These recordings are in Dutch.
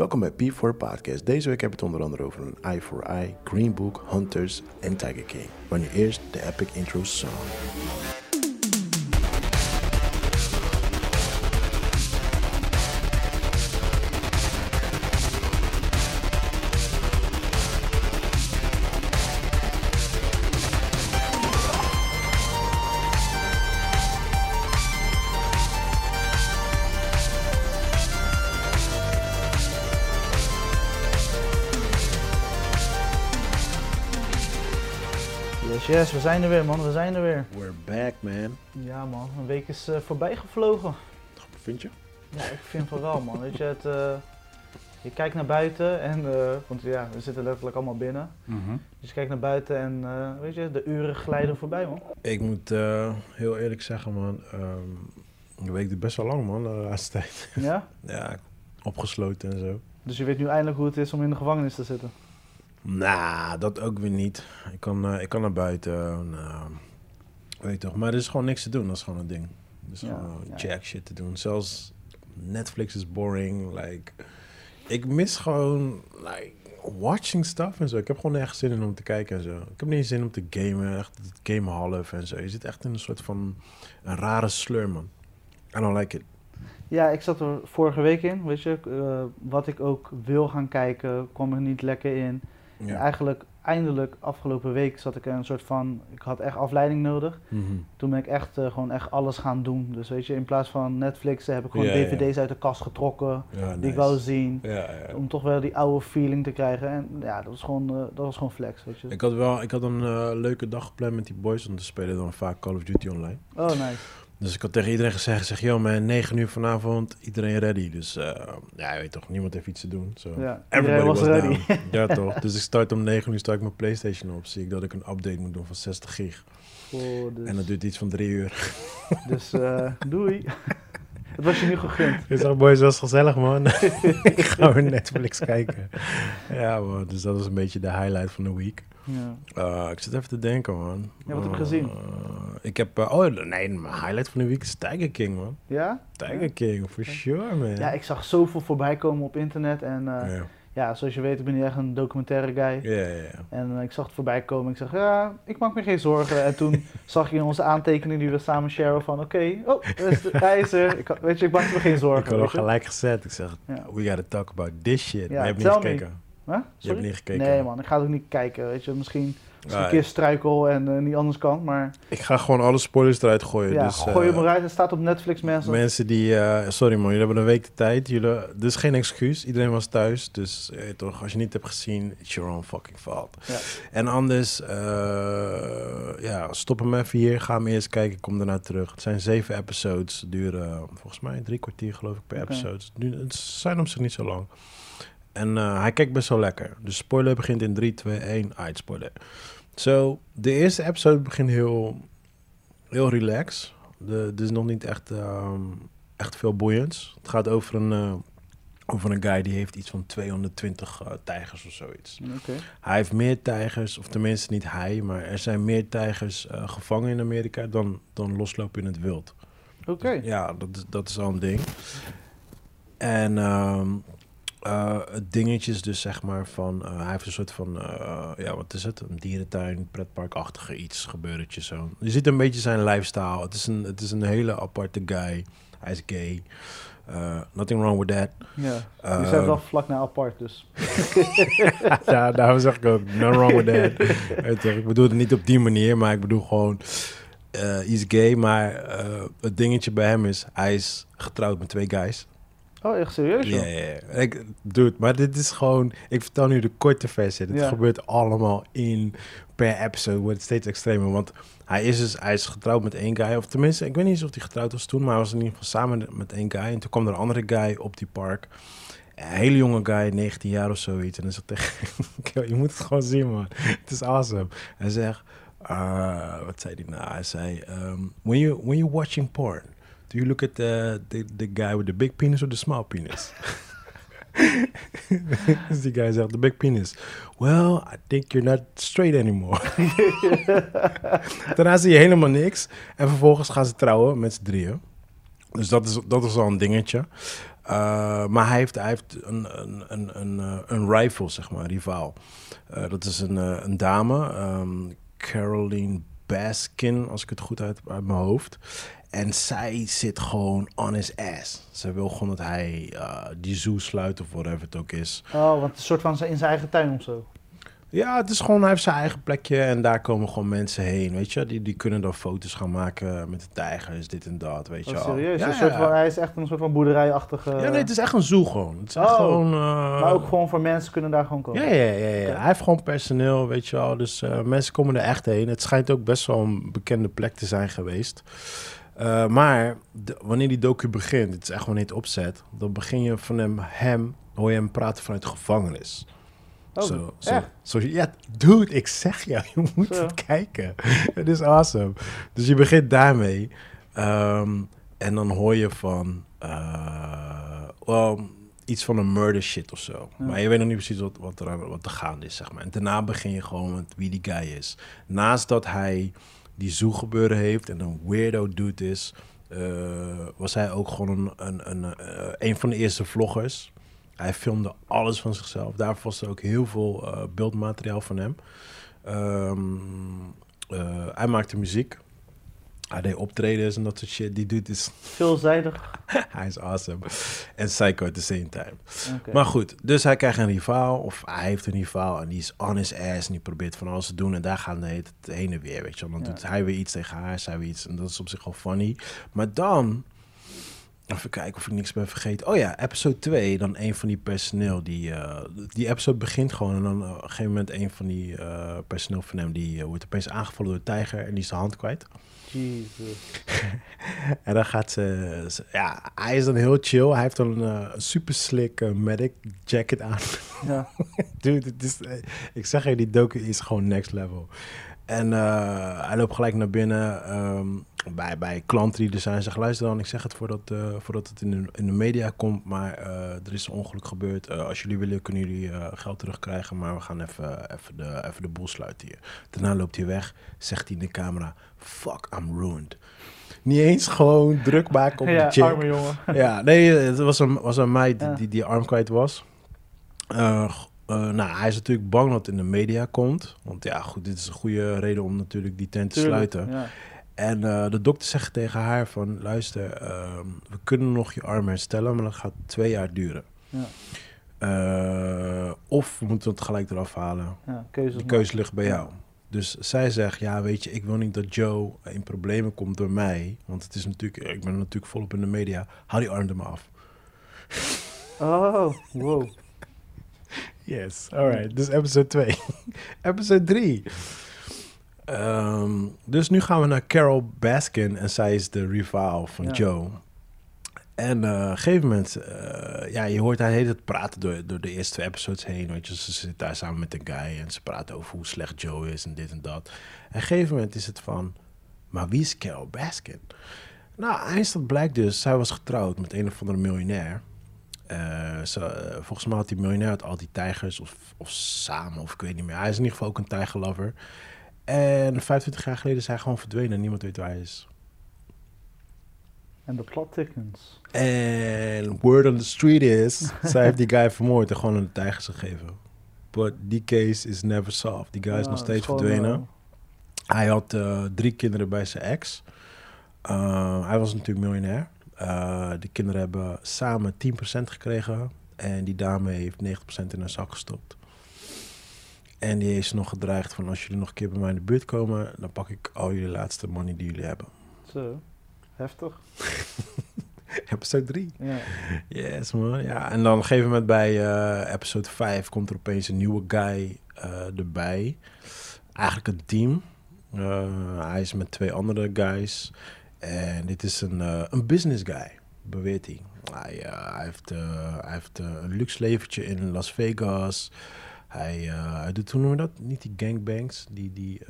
Welkom bij P4 Podcast. Deze week heb ik het onder andere over een Eye for Eye, Green Book, Hunters en Tiger King. Maar nu eerst de epic intro song. Yes, we zijn er weer man, we zijn er weer. We're back, man. Ja man, een week is eh, voorbij gevlogen. Vind je? Ja, ik vind van wel man. Weet je, het, eh, je kijkt naar buiten en, eh, want ja, we zitten letterlijk allemaal binnen. Dus je kijkt naar buiten en eh, weet je, de uren glijden voorbij man. Ik moet eh, heel eerlijk zeggen, man. ehm de week duurt best wel lang, man, de laatste tijd. Ja? Ja, opgesloten en zo. Dus je weet nu eindelijk hoe het is om in de gevangenis te zitten. Nou, dat ook weer niet. Ik kan, eh, ik kan naar buiten. Nou, weet je toch. Maar er is gewoon niks te doen. Dat is gewoon een ding. Er is Ja, gewoon ja. jack shit te doen. Zelfs Netflix is boring. Like, ik mis gewoon like, watching stuff en zo. Ik heb gewoon nergens zin in om te kijken en zo. Ik heb niet zin om te gamen. Echt het gamen half en zo. Je zit echt in een soort van een rare sleur, man. I don't like it. Ja, ik zat er vorige week in, weet je. eh, wat ik ook wil gaan kijken, kwam er niet lekker in. Ja. eigenlijk, eindelijk, afgelopen week zat ik een soort van, ik had echt afleiding nodig. Mhm. Toen ben ik echt eh, gewoon echt alles gaan doen. Dus weet je, in plaats van Netflix heb ik gewoon Ja, ja. dvd's uit de kast getrokken. Ja, Die ik wou zien. Om toch wel die oude feeling te krijgen. En ja, dat was gewoon, eh, dat was gewoon flex, weet je. Ik had wel ik had een eh, leuke dag gepland met die boys, want we spelen dan vaak Call of Duty online. Oh, nice. Dus ik had tegen iedereen gezegd, zeg, yo man, 9 uur vanavond, iedereen ready. Dus eh, ja, je weet toch, niemand heeft iets te doen. So. Ja, Everybody was was, ready. down. ja toch, dus ik start om 9 uur, start ik mijn Playstation op. Zie ik dat ik een update moet doen van 60 gig. Oh, dus En dat duurt iets van 3 uur. dus eh, doei. Het was je nu gegund. Ik zeg, boys, was gezellig man. ik ga weer Netflix kijken. Ja man, dus dat was een beetje de highlight van de week. Ja. Uh, ik zit even te denken, man. Ja, wat heb je Uh, gezien? Ik heb... uh, oh, nee, mijn highlight van de week is Tiger King, man. Ja? Tiger Ja. King, for sure, man. Ja, ik zag zoveel voorbij komen op internet. En eh, ja. ja, zoals je weet, ik ben niet echt een documentaire guy. Ja, ja, ja. En eh, ik zag het voorbij komen. Ik zeg, ja, ik maak me geen zorgen. En toen zag je in onze aantekening die we samen sharen van, oké, oh, is de- hij is er. Ik, had- weet je, ik maakte me geen Ik zorgen. had weet je. gelijk gezet. Ik zeg, we gotta talk about this shit. Ja, maar je hebt niet gekeken. Huh? Je hebt niet gekeken. Nee man, ik ga het ook niet kijken. Weet je, misschien als ik een keer struikel en eh, niet anders kan. Maar Ik ga gewoon alle spoilers eruit gooien. ja, dus, gooi eh, hem eruit. Het staat op Netflix mensen. Mensen die... eh, sorry man, jullie hebben een week de tijd. Jullie, is geen excuus. Iedereen was thuis. Dus eh, toch, als je niet hebt gezien, it's your own fucking fault. Ja. En anders, eh, ja, stop hem even hier. Ga hem eerst kijken, kom daarna terug. Het zijn zeven episodes. Duren eh, volgens mij drie kwartier geloof ik per episode. Nu- Het zijn op zich niet zo lang. En eh, hij kijkt best wel lekker. De spoiler begint in 3, 2, 1. Ah, het spoiler. Zo, de eerste episode begint heel, heel relax. De, er is nog niet echt, ehm, echt veel boeiends. Het gaat over een, eh, over een guy die heeft iets van 220 eh, tijgers of zoiets. Oké. Hij heeft meer tijgers, of tenminste niet hij, maar er zijn meer tijgers gevangen in Amerika dan, dan loslopen in het wild. Oké. Ja, dat, is- dat is al een ding. En ehm, eh, het dingetje is dus zeg maar van, eh, hij heeft een soort van, eh, ja wat is het, een dierentuin, pretparkachtige iets, gebeurtje zo. Je ziet een beetje zijn lifestyle. Het is een, het is een hele aparte guy. Hij is gay. Nothing wrong with that. Ja. Je zei wel vlak na apart, dus. ja, daarom zeg ik ook, no wrong with that. Ik bedoel het niet op die manier, maar ik bedoel gewoon, hij is gay, maar het dingetje bij hem is, hij is getrouwd met twee guys. Oh, echt serieus? Ja, ja, ja. Ik, dude, maar dit is gewoon, ik vertel nu de korte versie. Dit Ja. gebeurt allemaal in, per episode wordt het steeds extremer, want hij is dus, hij is getrouwd met één guy, of tenminste, ik weet niet eens of hij getrouwd was toen, maar hij was in ieder geval samen met één guy. En toen kwam er een andere guy op die park. Een hele jonge guy, 19 jaar of zoiets. En dan zegt tegen je moet het gewoon zien, man. Het is awesome. Hij zegt, uh, wat zei hij nou? Hij zei, um, when, you, when you're watching porn, do you look at the, the, the guy with the big penis or the small penis? dus die guy zegt, the big penis. Well, I think you're not straight anymore. Daarna zie je helemaal niks. En vervolgens gaan ze trouwen met z'n drieën. Dus dat is, dat is al een dingetje. Uh, maar hij heeft, hij heeft een, een, een, een, eh, een rival, zeg maar, een rivaal. Uh, dat is een, een dame, um, Caroline Baskin, als ik het goed uit, uit mijn hoofd. En zij zit gewoon on his ass. Ze wil gewoon dat hij uh, die zoo sluit of whatever het ook is. Oh, want een soort van in zijn eigen tuin of zo. Ja, het is gewoon, hij heeft zijn eigen plekje en daar komen gewoon mensen heen, weet je. Die, die kunnen dan foto's gaan maken met de tijgers, dit en dat, weet je oh, serieus? Ja, een soort van, hij is echt een soort van boerderijachtige... Ja, nee, het is echt een zoo gewoon. Het is echt Oh. gewoon... uh, Maar ook gewoon voor mensen kunnen daar gewoon komen. Ja, ja, ja, ja. Hij heeft gewoon personeel, weet je wel. Dus uh, mensen komen er echt heen. Het schijnt ook best wel een bekende plek te zijn geweest. Uh, maar de, wanneer die docu begint, het is echt wanneer het opzet, dan begin je van hem, hem hoor je hem praten vanuit de gevangenis. Oh, zo, zo, ja, dude, ik zeg jou, je moet Zo. het kijken. Het is awesome. Dus je begint daarmee. Um, en dan hoor je van, uh, well, iets van een murder shit of zo. Ja. Maar je weet nog niet precies wat, wat, er, wat er gaande is, zeg maar. En daarna begin je gewoon met wie die guy is. Naast dat hij die zoo gebeuren heeft en een weirdo dude is... Uh, was hij ook gewoon een, een, een, uh, een van de eerste vloggers. Hij filmde alles van zichzelf. Daarvoor was er ook heel veel uh, beeldmateriaal van hem. Uh, hij maakte muziek. Hij deed optredens en dat soort shit. Die dude is... Veelzijdig. hij is awesome. En psycho at the same time. Okay. Maar goed, dus hij krijgt een rivaal. Of hij heeft een rivaal en die is on his ass. En die probeert van alles te doen. En daar gaan de het heen en weer, weet je. Dan ja. doet hij weer iets tegen haar, zij weer iets. En dat is op zich wel funny. Maar dan... Even kijken of ik niks ben vergeten. Oh ja, episode 2, dan een van die personeel. Die, uh, die episode begint gewoon. En dan uh, op een gegeven moment een van die uh, personeel van hem... die wordt opeens aangevallen door een tijger en die is de hand kwijt. Jesus. en dan gaat ze, ze, Ja, hij is dan heel chill. Hij heeft dan een super slick medic jacket aan. Ja. Dude, het is, ik zeg je, die docu is gewoon next level. En hij loopt gelijk naar binnen um, bij, bij klanten die er zijn. Zegt, luister dan, ik zeg het voordat, uh, voordat het in de, in de media komt. Maar uh, er is een ongeluk gebeurd. als jullie willen, kunnen jullie geld terugkrijgen. Maar we gaan even, even, de, even de boel sluiten hier. Daarna loopt hij weg. Zegt hij in de camera, fuck, I'm ruined. Niet eens gewoon druk maken op ja, de chick. arme jongen. Ja, nee, het was een, was een meid die, ja. die, die arm kwijt was. Uh, nou, hij is natuurlijk bang dat het in de media komt. Want ja, goed, dit is een goede reden om natuurlijk die tent te Tuurlijk, sluiten. Ja. En uh, de dokter zegt tegen haar van... luister, uh, we kunnen nog je arm herstellen... maar dat gaat twee jaar duren. Ja. Uh, of we moeten het gelijk eraf halen. Ja, keuze de keuze ligt bij jou. Dus zij zegt, ja, weet je, ik wil niet dat Joe in problemen komt door mij. Want het is natuurlijk, ik ben natuurlijk volop in de media. Haal die arm er maar af. Oh, wow. Yes, alright. Dus episode 2. episode 3. Um, dus nu gaan we naar Carol Baskin en zij is de rivaal van Ja. Joe. En uh, op een gegeven moment, uh, ja, je hoort haar heet het praten door, door de eerste twee episodes heen. Weet je, ze zit daar samen met een guy en ze praten over hoe slecht Joe is en dit en dat. En op een gegeven moment is het van, maar wie is Carol Baskin? Nou, eindstand blijkt dus, zij was getrouwd met een of andere miljonair. Uh, uh, volgens mij had die miljonair had al die tijgers of, of samen, of ik weet niet meer. Hij is in ieder geval ook een tijgerlover. En 25 jaar geleden is hij gewoon verdwenen en niemand weet waar hij is. En de plot thickens. En word on the street is, zij heeft die guy vermoord en gewoon aan de tijgers gegeven. But die case is never solved. Die guy is nog steeds verdwenen. uh, Hij had uh, drie kinderen bij zijn ex. Uh, hij was natuurlijk miljonair. Uh, de kinderen hebben samen 10% gekregen. En die dame heeft 90% in haar zak gestopt. En die heeft ze nog gedreigd van... als jullie nog een keer bij mij in de buurt komen... dan pak ik al jullie laatste money die jullie hebben. Zo, heftig. episode 3. Ja. Yes, man. Ja, en dan op een gegeven moment bij uh, episode 5... komt er opeens een nieuwe guy uh, erbij. Eigenlijk een team. Uh, hij is met twee andere guys... En dit is een, een business guy, beweert hij. Hij, hij heeft, hij heeft een luxe leventje in Las Vegas. Hij, hij doet, hoe noemen we dat? Niet die gangbangs, die, die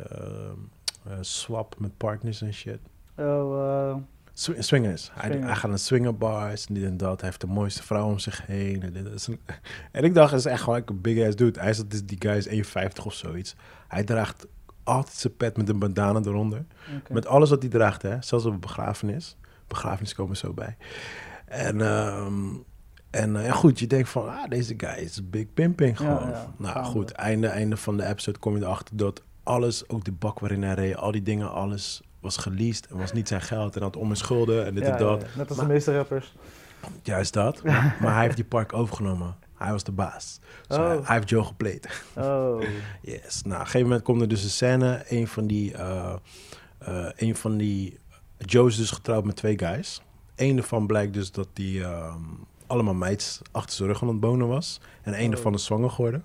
swap met partners en shit. Oh, Sw swingers. Hij, gaat naar swingerbars en dit en dat. Hij heeft de mooiste vrouw om zich heen. En, dit is een, en ik dacht, het is echt gewoon een big ass dude. Hij is, die guy is 1,50 of zoiets. Hij draagt altijd zijn pet met een bandana eronder. Okay. Met alles wat hij draagt, hè. Zelfs op een begrafenis. Begrafenis komen zo bij. En um, En eh, ja, goed, je denkt van, ah, deze guy is big pimping gewoon. ja, nou goed, einde, einde van de episode kom je erachter dat alles, ook de bak waarin hij reed, al die dingen, alles was geleased en was niet zijn geld en had om schulden en dit Ja, en dat. Net als Maar- de meeste rappers. Juist dat. Maar, maar hij heeft die park overgenomen. Hij was de baas. Dus Oh. hij, hij heeft Joe gepleed. Oh. Yes. Nou, op een gegeven moment komt er dus een scène. Een van die... eh eh, een van die... Joe is dus getrouwd met twee guys. Eén ervan blijkt dus dat die... ehm, allemaal meids achter zijn rug aan het bonen was. En één Oh. is zwanger geworden.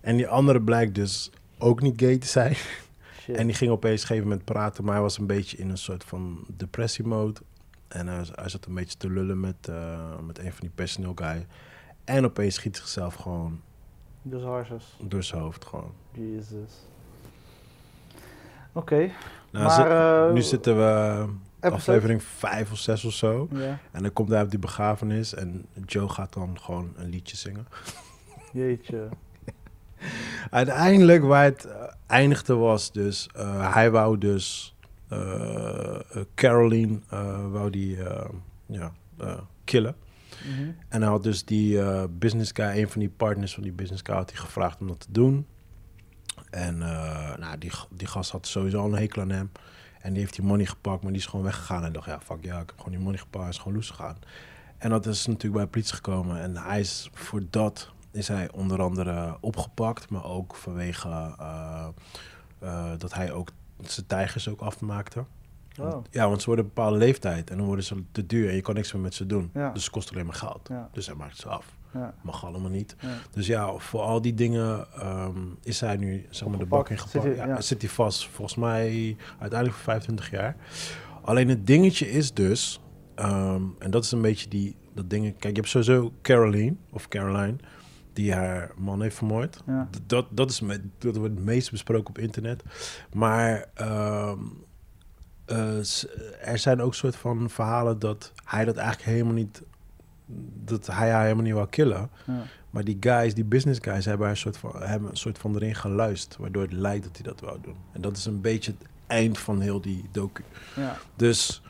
en die andere blijkt dus ook niet gay te zijn. Shit. En die ging opeens op een gegeven moment praten, maar hij was een beetje in een soort van depressie-mode. En hij, hij zat een beetje te lullen met, eh, met een van die personeel guy. En opeens schiet hij zichzelf gewoon Dus harses. door zijn hoofd gewoon. Jezus. Oké. Nou, maar... eh, nu zitten we episode? aflevering 5 of 6 of zo. Ja. En dan komt hij op die begrafenis en Joe gaat dan gewoon een liedje zingen. Jeetje. Uiteindelijk waar het eh, eindigde was dus, eh, hij wou dus eh, Caroline wou die ja, killen. Mhm. En hij had dus die business guy, een van die partners van die business guy, had hij gevraagd om dat te doen. En nou, die, die gast had sowieso al een hekel aan hem. En die heeft die money gepakt, maar die is gewoon weggegaan. En dacht, ja, fuck ja, ik heb gewoon die money gepakt. Hij is gewoon loes gegaan. En dat is natuurlijk bij de politie gekomen. En hij is voor dat is hij onder andere opgepakt, maar ook vanwege eh, eh, dat hij ook zijn tijgers ook afmaakte. Oh. Ja, want ze worden een bepaalde leeftijd en dan worden ze te duur en je kan niks meer met ze doen. Ja. Dus het kost alleen maar geld. Ja. Dus hij maakt ze af. Ja. Mag allemaal niet. Dus ja, voor al die dingen ehm, is hij nu zeg maar, de bak in gepakt. Zit hij-. Zit hij vast, volgens mij uiteindelijk voor 25 jaar. Alleen het dingetje is dus, ehm, en dat is een beetje die, dat ding. Kijk, je hebt sowieso Caroline, of Caroline, die haar man heeft vermoord. Ja. Dat, dat, is met, dat wordt het meest besproken op internet. Maar ehm, eh, er zijn ook soort van verhalen dat hij dat eigenlijk helemaal niet... Dat hij haar helemaal niet wou killen. Ja. Maar die guys, die business guys, hebben, een soort van, hebben een soort van erin geluisterd. Waardoor het lijkt dat hij dat wou doen. En dat is een beetje het eind van heel die docu. Ja. Dus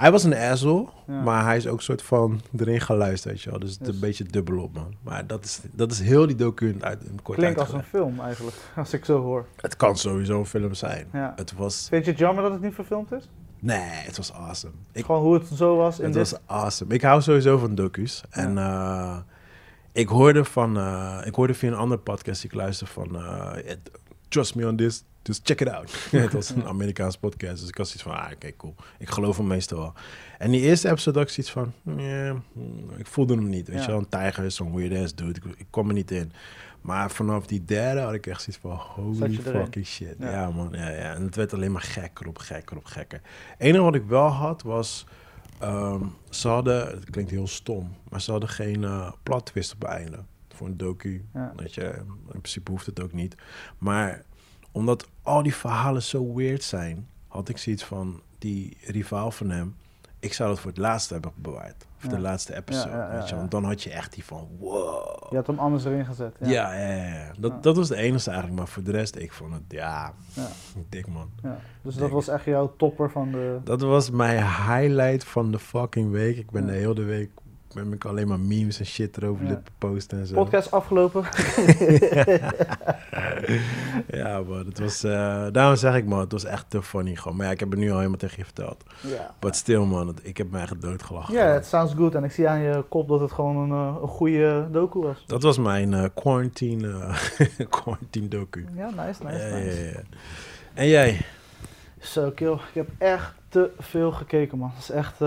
hij was een asshole, Ja. maar hij is ook soort van erin geluisterd, weet je wel. Dus het is Dus- een beetje dubbel op, man. Maar dat is, dat is heel die docu in, uit, in kort Klinkt als een film eigenlijk, als ik zo hoor. Het kan sowieso een film zijn. Ja. Het was... Vind je het jammer dat het niet verfilmd is? Nee, het was awesome. Ik, Gewoon hoe het zo was in het dit... was awesome. Ik hou sowieso van docu's. En eh, ik hoorde van... eh, ik hoorde via een andere podcast die ik luister van... eh, trust me on this, just check it out. het was een Amerikaans podcast, dus ik had zoiets van... Ah, oké, cool. Ik geloof hem meestal wel. En die eerste episode had ik zoiets van... Yeah, hmm, ik voelde hem niet. Weet Ja. je wel, een tijger is zo'n weird ass dude. Ik, ik kwam er niet in. Maar vanaf die derde had ik echt zoiets van... Holy fucking shit. Ja. Ja. man. Ja, ja. En het werd alleen maar gekker op gekker op gekker. Het enige wat ik wel had was... ehm, ze hadden... Het klinkt heel stom. Maar ze hadden geen eh plot twist op het einde. Voor een docu. Ja. Weet je, in principe hoeft het ook niet. Maar omdat al die verhalen zo weird zijn... had ik zoiets van... Die rivaal van hem... Ik zou dat voor het laatste hebben bewaard. Voor Ja. de laatste episode. Ja, ja, ja, weet je, want dan had je echt die van... Wow. Je had hem anders erin gezet. Ja. Ja, ja, ja. ja. Dat, dat was de enige eigenlijk. Maar voor de rest, ik vond het... Ja, Ja. dik man. Dus dat was echt jouw topper van de... Dat was mijn highlight van de fucking week. Ik ben de hele week ben ik alleen maar memes en shit erover Ja. lippen posten en zo. Podcast afgelopen. Ja, man. Het was, eh, daarom zeg ik, man, het was echt te funny gewoon. Maar ja, ik heb het nu al helemaal tegen je verteld. Ja. But still, man, ik heb me echt doodgelachen. Ja, het sounds good. En ik zie aan je kop dat het gewoon een, eh, een goede docu was. Dat was mijn eh, quarantine, quarantine docu. Ja, nice, nice, Ja, nice. ja, ja. En jij? Zo, kill. Ik heb echt te veel gekeken, man. Het is echt...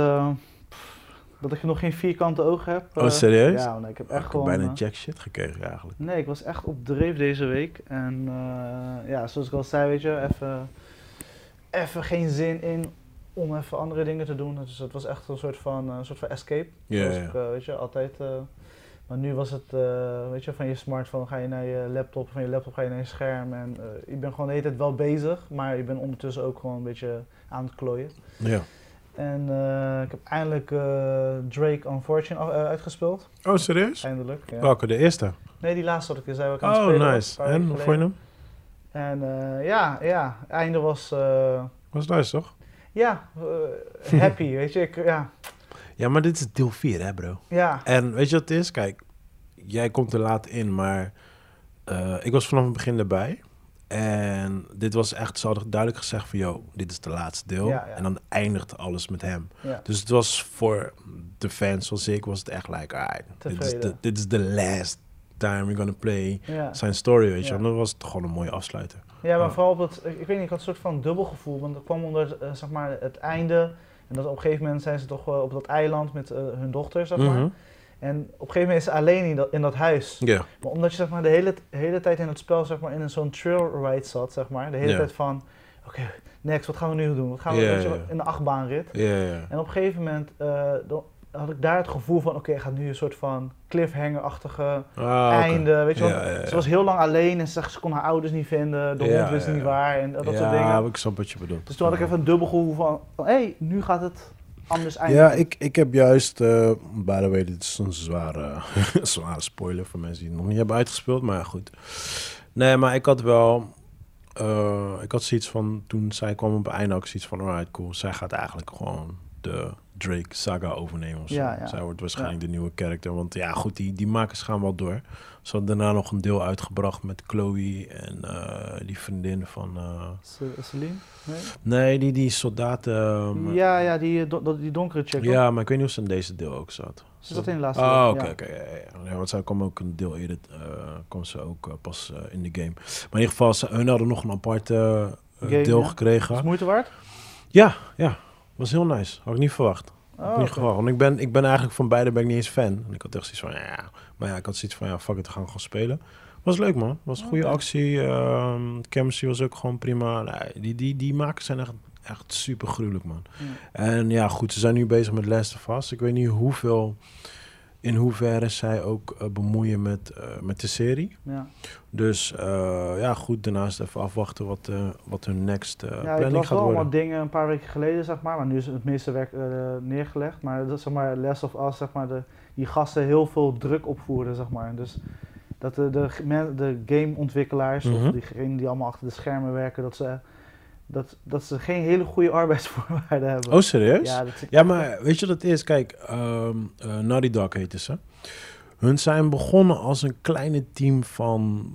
dat ik nog geen vierkante ogen heb. Oh, eh, serieus? Ja, nee, ik heb ik echt heb gewoon... bijna eh, jack shit gekregen eigenlijk. Nee, ik was echt op dreef deze week. En eh, ja, zoals ik al zei, weet je, even, even geen zin in om even andere dingen te doen. Dus het was echt een soort van, een soort van escape. Ja, ik, weet je, altijd... maar nu was het, weet je, van je smartphone ga je naar je laptop, van je laptop ga je naar je scherm. En je bent gewoon de hele tijd wel bezig, maar je bent ondertussen ook gewoon een beetje aan het klooien. Ja. En eh, ik heb eindelijk eh, Drake Unfortunate af- eh, uitgespeeld. Oh, serieus? Eindelijk. Ja. Welke? De eerste? Nee, die laatste wat ik zei, het Oh, nice. En, hoe vond je hem? En ja, ja, einde was, Was nice, toch? ja, happy, weet je. Ik, ja, Ja, maar dit is deel 4, hè, bro? Ja, En weet je wat het is? Kijk, jij komt er laat in, maar ik was vanaf het begin erbij. En dit was echt, ze hadden duidelijk gezegd van, yo, dit is de laatste deel. Ja, ja. En dan eindigt alles met hem. ja. Dus het was voor de fans zoals ik, was het echt like, alright, dit is, Tevreden. de, dit is the last time we're gonna play zijn story, weet je. En dan was het gewoon een mooie afsluiter. Ja, maar vooral op het, ik weet niet, ik had een soort van dubbel gevoel, want dat kwam onder eh, zeg maar, het einde. En dat op een gegeven moment zijn ze toch op dat eiland met eh, hun dochter, zeg maar. Mhm. En op een gegeven moment is ze alleen in dat, in dat huis. Ja, Maar omdat je zeg maar, de hele, hele tijd in het spel zeg maar, in zo'n trail ride zat, zeg maar. De hele Ja. tijd van, oké, next, wat gaan we nu doen? Wat gaan we Ja, je, ja. in de achtbaanrit? ja, ja. En op een gegeven moment eh, dan had ik daar het gevoel van, oké, gaat nu een soort van cliffhanger-achtige Ah, einde. Weet je, Ja, want ja, ja. ze was heel lang alleen en ze, zegt, ze kon haar ouders niet vinden. De Ja, hond wist ja, niet ja. waar en dat, ja, soort dingen. ik snap wat je bedoelt. Dus toen had ik even een dubbel gevoel van, van hé, hey, nu gaat het anders Ja, eindigen. ik, ik heb juist, eh by the way, dit is een zware, zware spoiler voor mensen die het nog niet hebben uitgespeeld, maar goed. Nee, maar ik had wel, eh, ik had zoiets van, toen zij kwam op ook zoiets van, alright, cool, zij gaat eigenlijk gewoon de Drake saga overnemen of zo. Ja, ja. Zij wordt waarschijnlijk de nieuwe character, want ja, goed, die, die makers gaan wel door. Ze hadden daarna nog een deel uitgebracht met Chloe en eh, die vriendin van, Ce- Celine? Nee? nee, die, die soldaten. ehm, ja, ja, die, eh, do- die donkere chick. ja, maar ik weet niet of ze in deze deel ook zat. Ze zat in de laatste Oh, oké, oké. ja, want zij kwam ook een deel eerder, kwam ze ook pas in de game. Maar in ieder geval, ze, hun hadden nog een apart Game, deel gekregen. Is het moeite waard? Ja, ja. Was heel nice. Had ik niet verwacht. Oh, ik niet verwacht. Want ik ben, ik ben eigenlijk van beide ben ik niet eens fan. En ik had echt zoiets van, ja. Maar ja, ik had zoiets van, ja, fuck it, we gaan gewoon spelen. Was leuk, man. Was een goede actie. ehm chemistry was ook gewoon prima. Nee, die, die, die makers zijn echt, echt super gruwelijk, man. En ja, goed, ze zijn nu bezig met Last of Us. Ik weet niet hoeveel, in hoeverre zij ook eh, bemoeien met, eh, met de serie. Ja. Dus eh, ja, goed, daarnaast even afwachten wat, wat hun next eh, ja, ik planning las gaat wel worden. allemaal dingen een paar weken geleden, zeg maar. Maar nu is het meeste werk neergelegd. Maar dat is, zeg maar, Last of Us, zeg maar, de, die gasten heel veel druk opvoeren, zeg maar. Dus dat de, de, de gameontwikkelaars, Mhm. of diegenen die allemaal achter de schermen werken, dat ze, dat, dat ze geen hele goede arbeidsvoorwaarden hebben. Oh, serieus? ja, Ja, maar weet je wat het is? Kijk, ehm eh, Naughty Dog heette ze. Hun zijn begonnen als een kleine team van,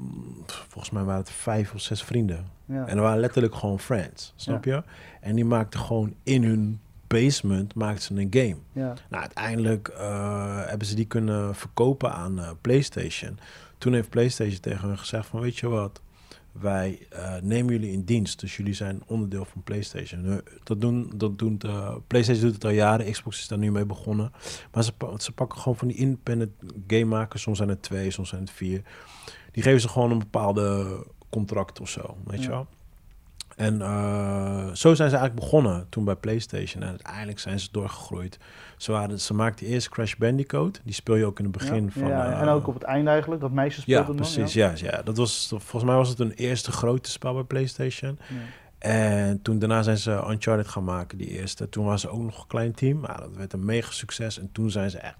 volgens mij waren het vijf of zes vrienden. ja. En er waren letterlijk gewoon friends, snap je? En die maakten gewoon in hun basement maakten ze een game. ja. Nou, uiteindelijk eh, hebben ze die kunnen verkopen aan eh, PlayStation. Toen heeft PlayStation tegen hen gezegd van, weet je wat? Wij eh, nemen jullie in dienst, dus jullie zijn onderdeel van PlayStation. Dat doen, dat doen PlayStation doet het al jaren, Xbox is daar nu mee begonnen. Maar ze, ze pakken gewoon van die independent game makers, soms zijn het twee, soms zijn het vier. Die geven ze gewoon een bepaalde contract of zo, weet je wel. En eh, zo zijn ze eigenlijk begonnen toen bij PlayStation. En uiteindelijk zijn ze doorgegroeid. Ze, waren, ze maakten eerst Crash Bandicoot. Die speel je ook in het begin ja. van... Ja, eh, en ook op het einde eigenlijk, dat meisje Ja, speelde dan, precies. Ja. Ja, Dat was, volgens mij was het een eerste grote spel bij PlayStation. Ja. En toen daarna zijn ze Uncharted gaan maken, die eerste. Toen waren ze ook nog een klein team. Maar dat werd een mega succes. En toen zijn ze echt,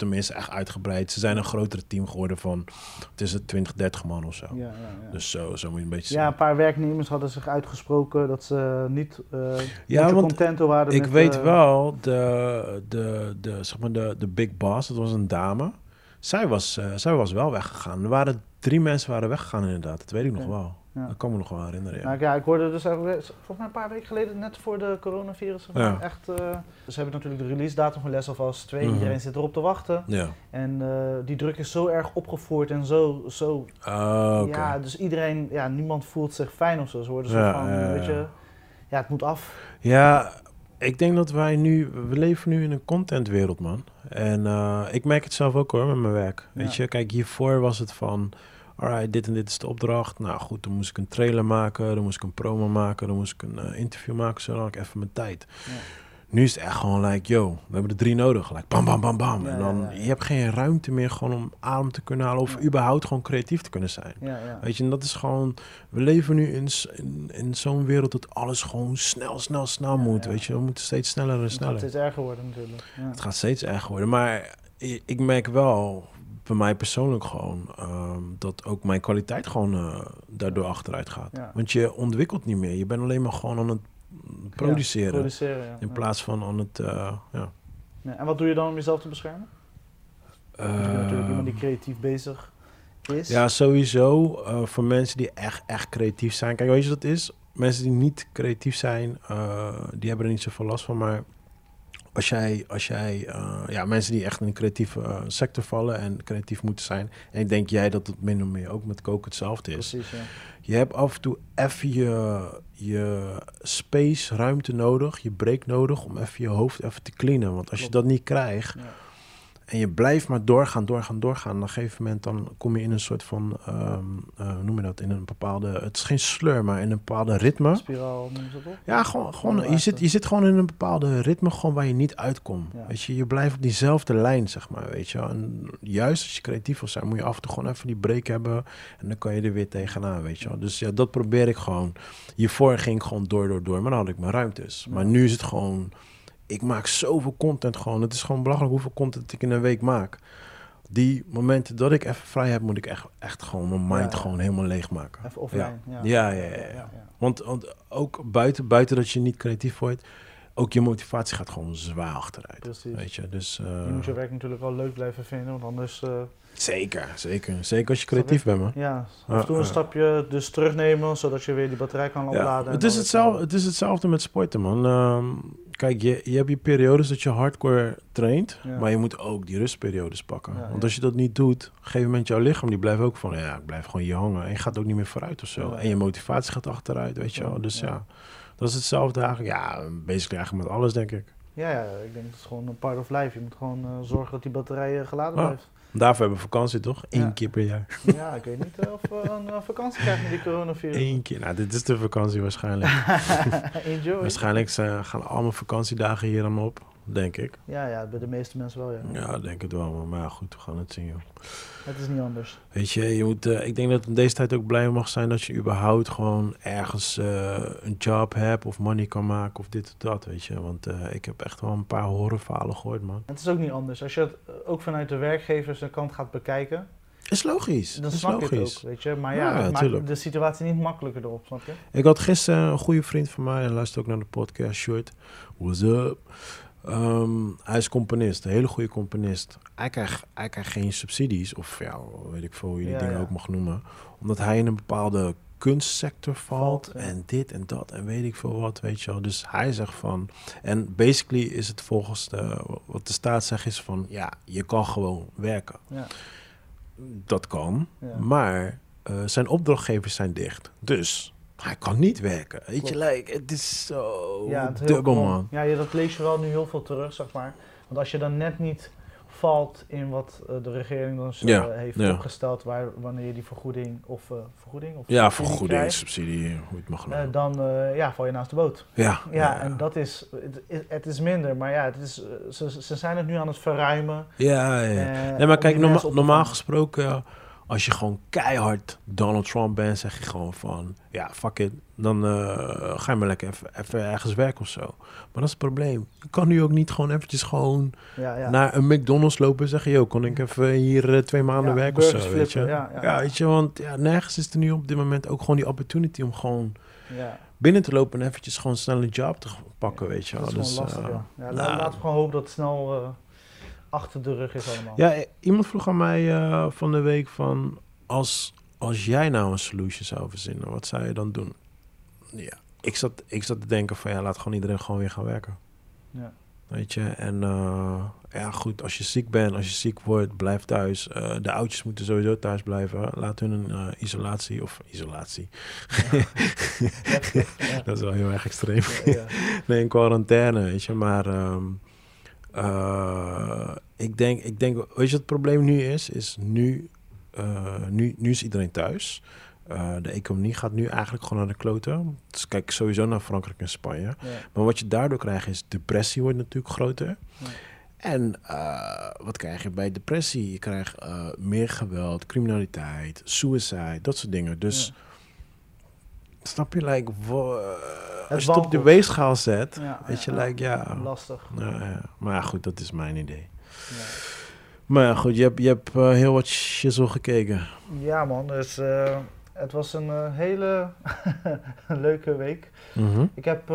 tenminste echt uitgebreid. Ze zijn een grotere team geworden van, het is het 20, 30 man of zo. Ja, ja, ja. Dus zo, zo moet je een beetje Ja, zien. een paar werknemers hadden zich uitgesproken dat ze niet, eh Ja, niet want contento waren Ik met, weet eh, wel, de, de, de, zeg maar de, de big boss, dat was een dame. Zij was, eh, zij was wel weggegaan. Er waren drie mensen waren weggegaan inderdaad. Dat weet ik nog wel. Ja. Dat kan me nog wel herinneren, ja. Nou, ja, ik hoorde dus eigenlijk, volgens mij een paar weken geleden, net voor de coronavirus, Ja. echt... eh, ze hebben natuurlijk de release datum van Last of Us 2, Mhm. iedereen zit erop te wachten. Ja. En eh, die druk is zo erg opgevoerd en zo, zo Ah, oké. ja, dus iedereen, ja, niemand voelt zich fijn of zo. Ze worden zo van, weet je, ja, het moet af. Ja, ik denk dat wij nu, we leven nu in een contentwereld, man. En eh, ik merk het zelf ook hoor, met mijn werk. Weet je, kijk, hiervoor was het van, alright, dit en dit is de opdracht. Nou goed, dan moest ik een trailer maken, dan moest ik een promo maken, dan moest ik een eh, interview maken, zo dan had ik even mijn tijd. Ja. Nu is het echt gewoon like, yo, we hebben er drie nodig. Like, bam, bam, bam, bam. Ja, en dan, ja, je hebt geen ruimte meer gewoon om adem te kunnen halen of überhaupt gewoon creatief te kunnen zijn. Ja, ja. Weet je, en dat is gewoon, we leven nu in, in, in zo'n wereld dat alles gewoon snel, snel, snel moet. Weet je, we moeten steeds sneller en Het sneller. gaat steeds erger worden natuurlijk. Ja. Het gaat steeds erger worden. Maar ik merk wel, bij mij persoonlijk gewoon, ehm, dat ook mijn kwaliteit gewoon eh, daardoor achteruit gaat. Ja. Want je ontwikkelt niet meer. Je bent alleen maar gewoon aan het produceren. Produceren, ja. In plaats van aan het, eh, ja. En wat doe je dan om jezelf te beschermen? Want je bent natuurlijk iemand die creatief bezig is. Ja, sowieso. eh, voor mensen die echt, echt creatief zijn. Kijk, weet je wat het is? Mensen die niet creatief zijn, die hebben er niet zoveel last van. Maar als jij, als jij eh, ja, mensen die echt in de creatieve eh, sector vallen en creatief moeten zijn. En ik denk jij dat het min of meer ook met koken hetzelfde is. Precies, ja. Je hebt af en toe even je, je space, ruimte nodig, je break nodig om even je hoofd even te cleanen. Want als je dat niet krijgt Ja. En je blijft maar doorgaan, doorgaan, doorgaan, op een gegeven moment dan kom je in een soort van, ehm, eh, hoe noem je dat, in een bepaalde, het is geen sleur, maar in een bepaalde ritme. Spiraal, noem je dat op? Ja, gewoon, gewoon je, zit, je zit gewoon in een bepaalde ritme gewoon waar je niet uitkomt. Ja. Weet je, je blijft op diezelfde lijn, zeg maar, weet je. En juist als je creatief wil zijn, moet je af en toe gewoon even die break hebben. En dan kan je er weer tegenaan, weet je wel. Dus ja, dat probeer ik gewoon. Hiervoor ging ik gewoon door, door, door. Maar dan had ik mijn ruimtes. Maar nu is het gewoon... Ik maak zoveel content gewoon. Het is gewoon belachelijk hoeveel content ik in een week maak. Die momenten dat ik even vrij heb, moet ik echt, echt gewoon mijn mind Ja. gewoon helemaal leegmaken. Even offline. Ja. Ja, ja, ja, ja. Want, want ook buiten, buiten dat je niet creatief wordt, ook je motivatie gaat gewoon zwaar achteruit. Precies. Weet je, dus eh, Je moet je werk natuurlijk wel leuk blijven vinden, want anders... eh, zeker, zeker. Zeker als je creatief bent, man. ja, af en toe Ja, een ja. stapje dus terugnemen, zodat je weer die batterij kan Ja, opladen. en het, is hetzelfde, het is hetzelfde met sporten, man. Ehm, kijk, je, je hebt je periodes dat je hardcore traint, Ja. maar je moet ook die rustperiodes pakken. Ja, Want ja. als je dat niet doet, op een gegeven moment jouw lichaam, die blijft ook van, ja, ik blijf gewoon hier hangen. En je gaat ook niet meer vooruit of zo. Ja. En je motivatie gaat achteruit, weet je Ja, wel. Dus ja. ja. dat is hetzelfde eigenlijk. Ja, basically eigenlijk met alles, denk ik. Ja, ja, ik denk dat het gewoon een part of life. Je moet gewoon eh, zorgen dat die batterij eh, geladen Ja. blijft. Daarvoor hebben we vakantie, toch? Eén Ja. keer per jaar. Ja, ik weet niet eh, of we een eh, vakantie krijgen met die coronavirus. Eén keer. Nou, dit is de vakantie waarschijnlijk. Enjoy. waarschijnlijk zijn, gaan allemaal vakantiedagen hier dan op, denk ik. Ja, ja, bij de meeste mensen wel, ja. Ja, denk het wel. Maar, goed, we gaan het zien, joh. Het is niet anders. Weet je, je moet, eh, ik denk dat in deze tijd ook blij mag zijn dat je überhaupt gewoon ergens eh, een job hebt of money kan maken of dit of dat, weet je. Want eh, ik heb echt wel een paar horrorverhalen gehoord, man. Het is ook niet anders. Als je het ook vanuit de werkgevers kant gaat bekijken, Is logisch. dan is snap logisch. ook, weet je. Maar Ja, ja, maakt de situatie niet makkelijker erop, snap je? Ik had gisteren een goede vriend van mij, en luistert ook naar de podcast, Short. What's up? Ehm, hij is componist, een hele goede componist. Hij krijgt, hij krijgt geen subsidies, of ja, weet ik veel hoe je die Ja, dingen ja. ook mag noemen. Omdat hij in een bepaalde kunstsector valt, en dit en dat en weet ik veel wat, weet je wel. Dus hij zegt van, en basically is het volgens de, wat de staat zegt is van, ja, je kan gewoon werken. Ja. Dat kan, maar eh, zijn opdrachtgevers zijn dicht. Dus hij kan niet werken. Weet je, like, het is zo ja, het dubbel, man. Ja, dat lees je wel nu heel veel terug, zeg maar. Want als je dan net niet valt in wat eh, de regering dan eh, Ja, heeft ja. opgesteld, waar, wanneer je die vergoeding of eh, vergoeding of Ja, vergoeding, krijgt, subsidie, hoe je het mag noemen. dan ja, val je naast de boot. ja, Ja, en dat is, het, is- het is minder, maar ja, het is, ze, ze zijn het nu aan het verruimen. Ja, ja. nee, maar kijk, norma- normaal gesproken, als je gewoon keihard Donald Trump bent, zeg je gewoon van, ja, fuck it. Dan eh, ga je maar lekker even, even ergens werken of zo. Maar dat is het probleem. Je kan nu ook niet gewoon eventjes gewoon Ja, ja. naar een McDonald's lopen en zeggen, yo, kon ik even hier eh, twee maanden Ja, werken of zo, weet je. ja, ja. ja, weet je, want ja, nergens is er nu op dit moment ook gewoon die opportunity om gewoon ja. binnen te lopen en eventjes gewoon snel een job te pakken, weet je Dat is Dus, lastig, eh, ja. nou, la- Laten we gewoon hopen dat het snel achter de rug is allemaal. Ja, iemand vroeg aan mij eh, van de week van... Als, als jij nou een solution zou verzinnen, wat zou je dan doen? Ja, ik zat, ik zat te denken van... Ja, laat gewoon iedereen gewoon weer gaan werken. Ja. Weet je, en eh, ja goed, als je ziek bent, als je ziek wordt, blijf thuis. Eh, de oudjes moeten sowieso thuis blijven. Laat hun een isolatie, of isolatie. Ja. Dat is wel heel erg extreem. Ja, ja. Nee, in quarantaine, weet je. Maar ehm, eh, ik, denk, ik denk, weet je wat het probleem nu is? Is nu, eh, nu, nu is iedereen thuis. Eh, de economie gaat nu eigenlijk gewoon naar de kloten. Dus kijk sowieso naar Frankrijk en Spanje. Ja. Maar wat je daardoor krijgt is, depressie wordt natuurlijk groter. Ja. En wat krijg je bij depressie? Je krijgt meer geweld, criminaliteit, suicide, dat soort dingen. Dus Ja. Snap je, like, als je het op de weegschaal zet, Ja, weet je, ja, like, ja. Lastig. Ja, ja. Maar ja, goed, dat is mijn idee. Ja. Maar ja, goed, je hebt, je hebt eh, heel wat shizzle gekeken. Ja man, dus eh, het was een eh, hele leuke week. Mhm. Ik heb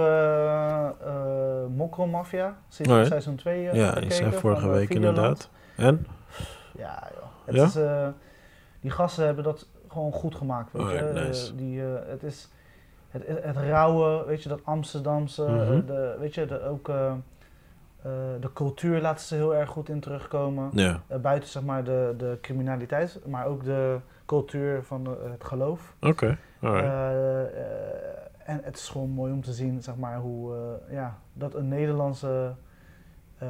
Mokro Mafia, sinds Oh ja? seizoen 2 Ja, gekeken. zei vorige week Videoland. inderdaad. En? Ja, joh. Het Ja? Is, die gasten hebben dat gewoon goed gemaakt, weet Oh, je. ja, nice. die, het is het, het, rauwe, weet je, dat Amsterdamse, Mhm. de, weet je, de, ook eh, eh, de cultuur laten ze heel erg goed in terugkomen. Ja. Eh, buiten zeg maar de, de criminaliteit, maar ook de cultuur van de- het geloof. Oké, alright. En het is gewoon mooi om te zien, zeg maar, hoe ja, dat een Nederlandse eh,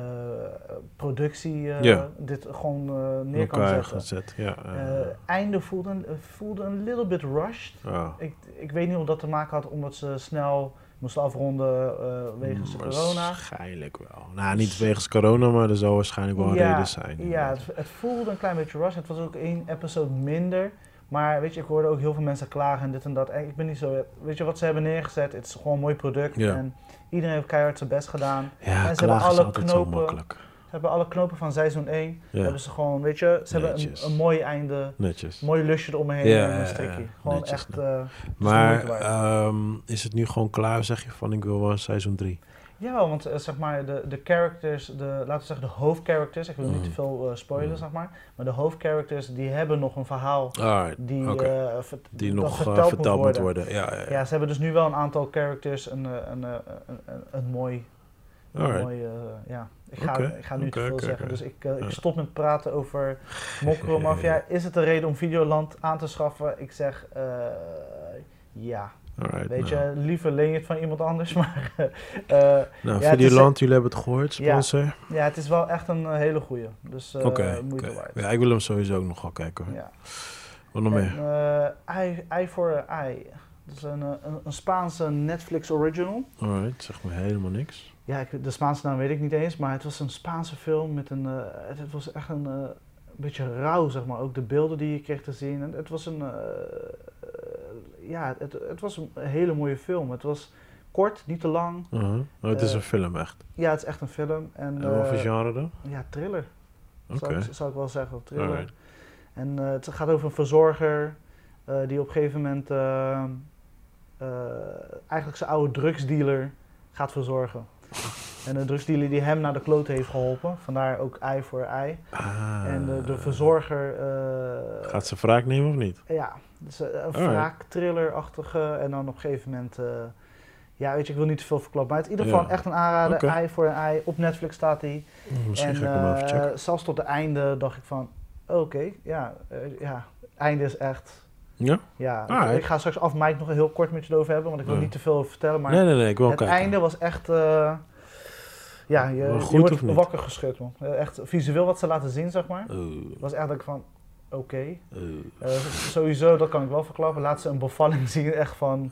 productie eh, Ja. dit gewoon In neer kan zetten. gezet, ja. Einde voelde, een- voelde een little bit rushed. oh. Ik, ik weet niet of dat te maken had omdat ze snel moesten afronden wegens Mm, corona. Waarschijnlijk wel. Nou, niet wegens corona, maar er zal waarschijnlijk wel Ja, reden zijn. Ja, het, het voelde een klein beetje rush. Het was ook één episode minder. Maar weet je, ik hoorde ook heel veel mensen klagen en dit en dat. En ik ben niet zo... Weet je, wat ze hebben neergezet, het is gewoon een mooi product. Ja. En iedereen heeft keihard zijn best gedaan. Ja, En ze hebben is alle knopen-. Ze hebben alle knopen van seizoen 1. Ja, Hebben ze gewoon, weet je, ze hebben een, een mooi einde. netjes. Een mooi lusje eromheen Ja, en een strikje. Gewoon netjes, echt... eh, Maar waard. ehm, is het nu gewoon klaar, zeg je, van ik wil wel seizoen 3? Ja, want eh, zeg maar de, de characters, de, laten we zeggen de hoofdcharacters, ik wil niet Mm. te veel eh, spoilen Mm. zeg maar, maar de hoofdcharacters die hebben nog een verhaal Alright, die, eh, die nog verteld, verteld, moet worden. Ja, ja, ja. Ja, ze hebben dus nu wel een aantal characters, een, een, een, een, een mooi, een mooi ja. Ik ga, ik ga nu te veel zeggen, dus ik, ik stop met praten over Mokro Mafia. Is het een reden om Videoland aan te schaffen? Ik zeg ja. Alright, Weet nou. je, liever leen je het van iemand anders, maar eh, Nou, ja, is- Videoland, jullie hebben het gehoord, sponsor? Ja, het is wel echt een eh, hele goeie. Dus Oké, moeite oké. waard. Ja, ik wil hem sowieso ook nog wel kijken. hoor. Ja. Wat nog meer? Eye, for Eye. Dat is een, een, een Spaanse Netflix original. Alright, zeg me helemaal niks. Ja, ik, de Spaanse naam weet ik niet eens, maar het was een Spaanse film met een... het, het was echt een beetje rauw, zeg maar. Ook de beelden die je kreeg te zien. En het was een... ja, het, het was een hele mooie film. Het was kort, niet te lang. Oh, het is Eh, een film echt. Ja, het is echt een film. En, En wat voor eh, genre dan? Ja, thriller. Oké. Zou, ik, zou ik wel zeggen, thriller. Alright. En eh, het gaat over een verzorger die op een gegeven moment eigenlijk zijn oude drugsdealer gaat verzorgen. En de drugsdealer die hem naar de kloot heeft geholpen, vandaar ook ei voor ei. Ah. En de, de verzorger, eh, Gaat ze wraak nemen of niet? ja, dus eh, een wraak-thriller-achtige. En dan op een gegeven moment, eh, ja weet je, ik wil niet te veel verklappen, maar het is in ieder Ja. geval echt een aanrader. Ei voor ei, op Netflix staat hij. Misschien En ga ik hem even checken. zelfs tot het einde dacht ik van, oké, ja, eh, ja, het einde is echt... Ja? Ja, ik- ga straks af Mike nog heel kort met je erover hebben, want ik wil Ja. niet te veel over vertellen. Maar nee, nee, nee, ik wil het kijken. einde was echt, ja, je, wordt wakker geschud man. Eh, Echt visueel wat ze laten zien, zeg maar. Oeh, was ik van, oké. Eh, sowieso, dat kan ik wel verklappen. Laat ze een bevalling zien, echt van,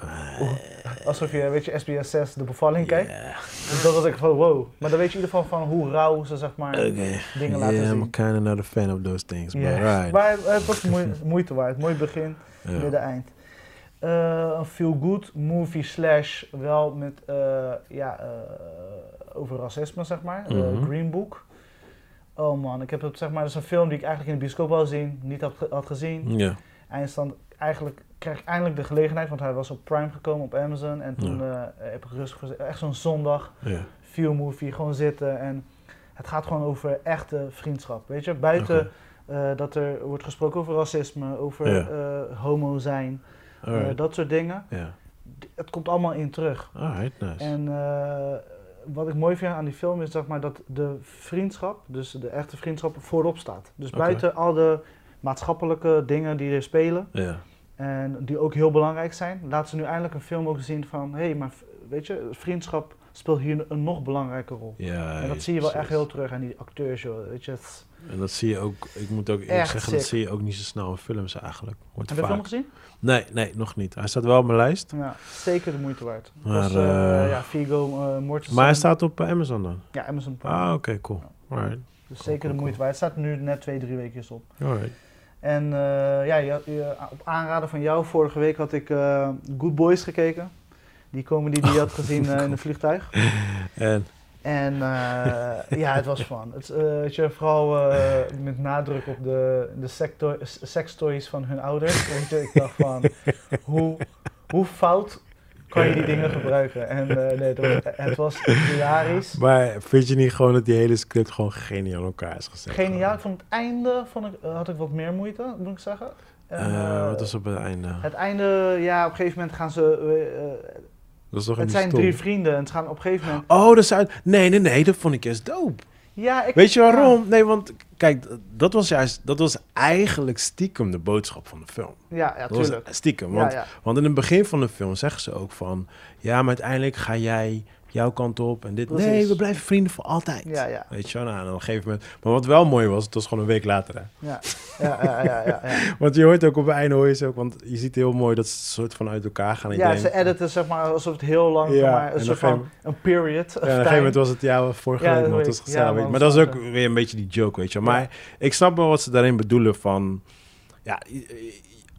alsof je, weet je, SBS 6 de bevalling kijkt. Yeah. Dus dat was ik van, wow. Maar dan weet je in ieder geval van hoe rauw ze, zeg maar, dingen laten zien. I'm kind of not a fan of those things, but right. Maar het, was moe- moeite waard. Mooi begin, Ja. midden, eind. Eh, een feel-good movie slash wel met, eh, ja, eh, over racisme, zeg maar. Mhm. Green Book. Oh man, ik heb het, zeg maar, dat is een film die ik eigenlijk in de bioscoop wou zien, niet had, had gezien. Ja. Eindstand, eigenlijk kreeg ik eindelijk de gelegenheid, want hij was op Prime gekomen op Amazon. En toen eh, heb ik rustig gezet, echt zo'n zondag, Ja. feel movie, gewoon zitten. En het gaat gewoon over echte vriendschap, weet je. Buiten eh, dat er wordt gesproken over racisme, over Ja. homo zijn, dat soort dingen. Het komt allemaal in terug. Alright, nice. En wat ik mooi vind aan die film is zeg maar, dat de vriendschap, dus de echte vriendschap, voorop staat. Dus buiten al de maatschappelijke dingen die er spelen, Ja. en die ook heel belangrijk zijn, laten ze nu eindelijk een film ook zien van, hé, hey, maar weet je, vriendschap speelt hier een nog belangrijke rol. Ja, en dat zie je wel echt heel terug aan die acteurs, joh. Weet je, het... En dat zie je ook, ik moet ook eerlijk zeggen, dat zie je ook niet zo snel in films eigenlijk. Wordt Heb je de film gezien? Nee, nee, nog niet. Hij staat wel op mijn lijst. Ja, zeker de moeite waard. Maar, eh, eh, ja, Vigo Mortensen. Maar hij staat op eh, Amazon dan? Ja, Amazon Prime. Ah, oké, cool. Alright. dus cool, zeker cool, de moeite waard. Het staat nu net twee, drie weken op. Alright. En eh, ja, je, je- op aanraden van jou, vorige week had ik eh, Good Boys gekeken. Die comedy die je had gezien eh, in het vliegtuig. En, En eh, ja, het was fun. Het, eh, weet je, vooral eh, met nadruk op de, de sextoys van hun ouders. Weet je, ik dacht van, hoe, hoe fout kan je die dingen gebruiken? En nee, het was, het was hilarisch. Maar vind je niet gewoon dat die hele script gewoon geniaal in elkaar is gezet? Geniaal. Ik vond het einde vond ik, had ik wat meer moeite, moet ik zeggen. En, wat is op het einde? Het einde, ja, op een gegeven moment gaan ze. Dat is toch het zijn drie vrienden en ze gaan op een gegeven moment. Oh, dat uit... Nee, nee, nee, dat vond ik juist dope. Ja, ik, Weet je waarom? Nee, want kijk, dat was juist... Dat was eigenlijk stiekem de boodschap van de film. Ja, ja, Dat was tuurlijk. stiekem, Ja, want, ja. want in het begin van de film zeggen ze ook van... Ja, maar uiteindelijk ga jij jouw kant op en dit... Precies. Nee, we blijven vrienden voor altijd. Ja, ja. Weet je wel, nou, op een gegeven moment... Maar wat wel mooi was, het was gewoon een week later, hè. Ja, ja, ja, ja, ja, ja. Want je hoort ook op het einde, hoor je ze ook... Want je ziet heel mooi dat ze soort van uit elkaar gaan. Ja, ze editen zeg maar alsof het heel lang, Ja, maar, en een soort een van een period Ja, op een gegeven moment was het ja, vorige Ja, week, weet was gezellig. Maar dat is ook weer een beetje die joke, weet je. wel. Ja. Maar ik snap wel wat ze daarin bedoelen van... Ja,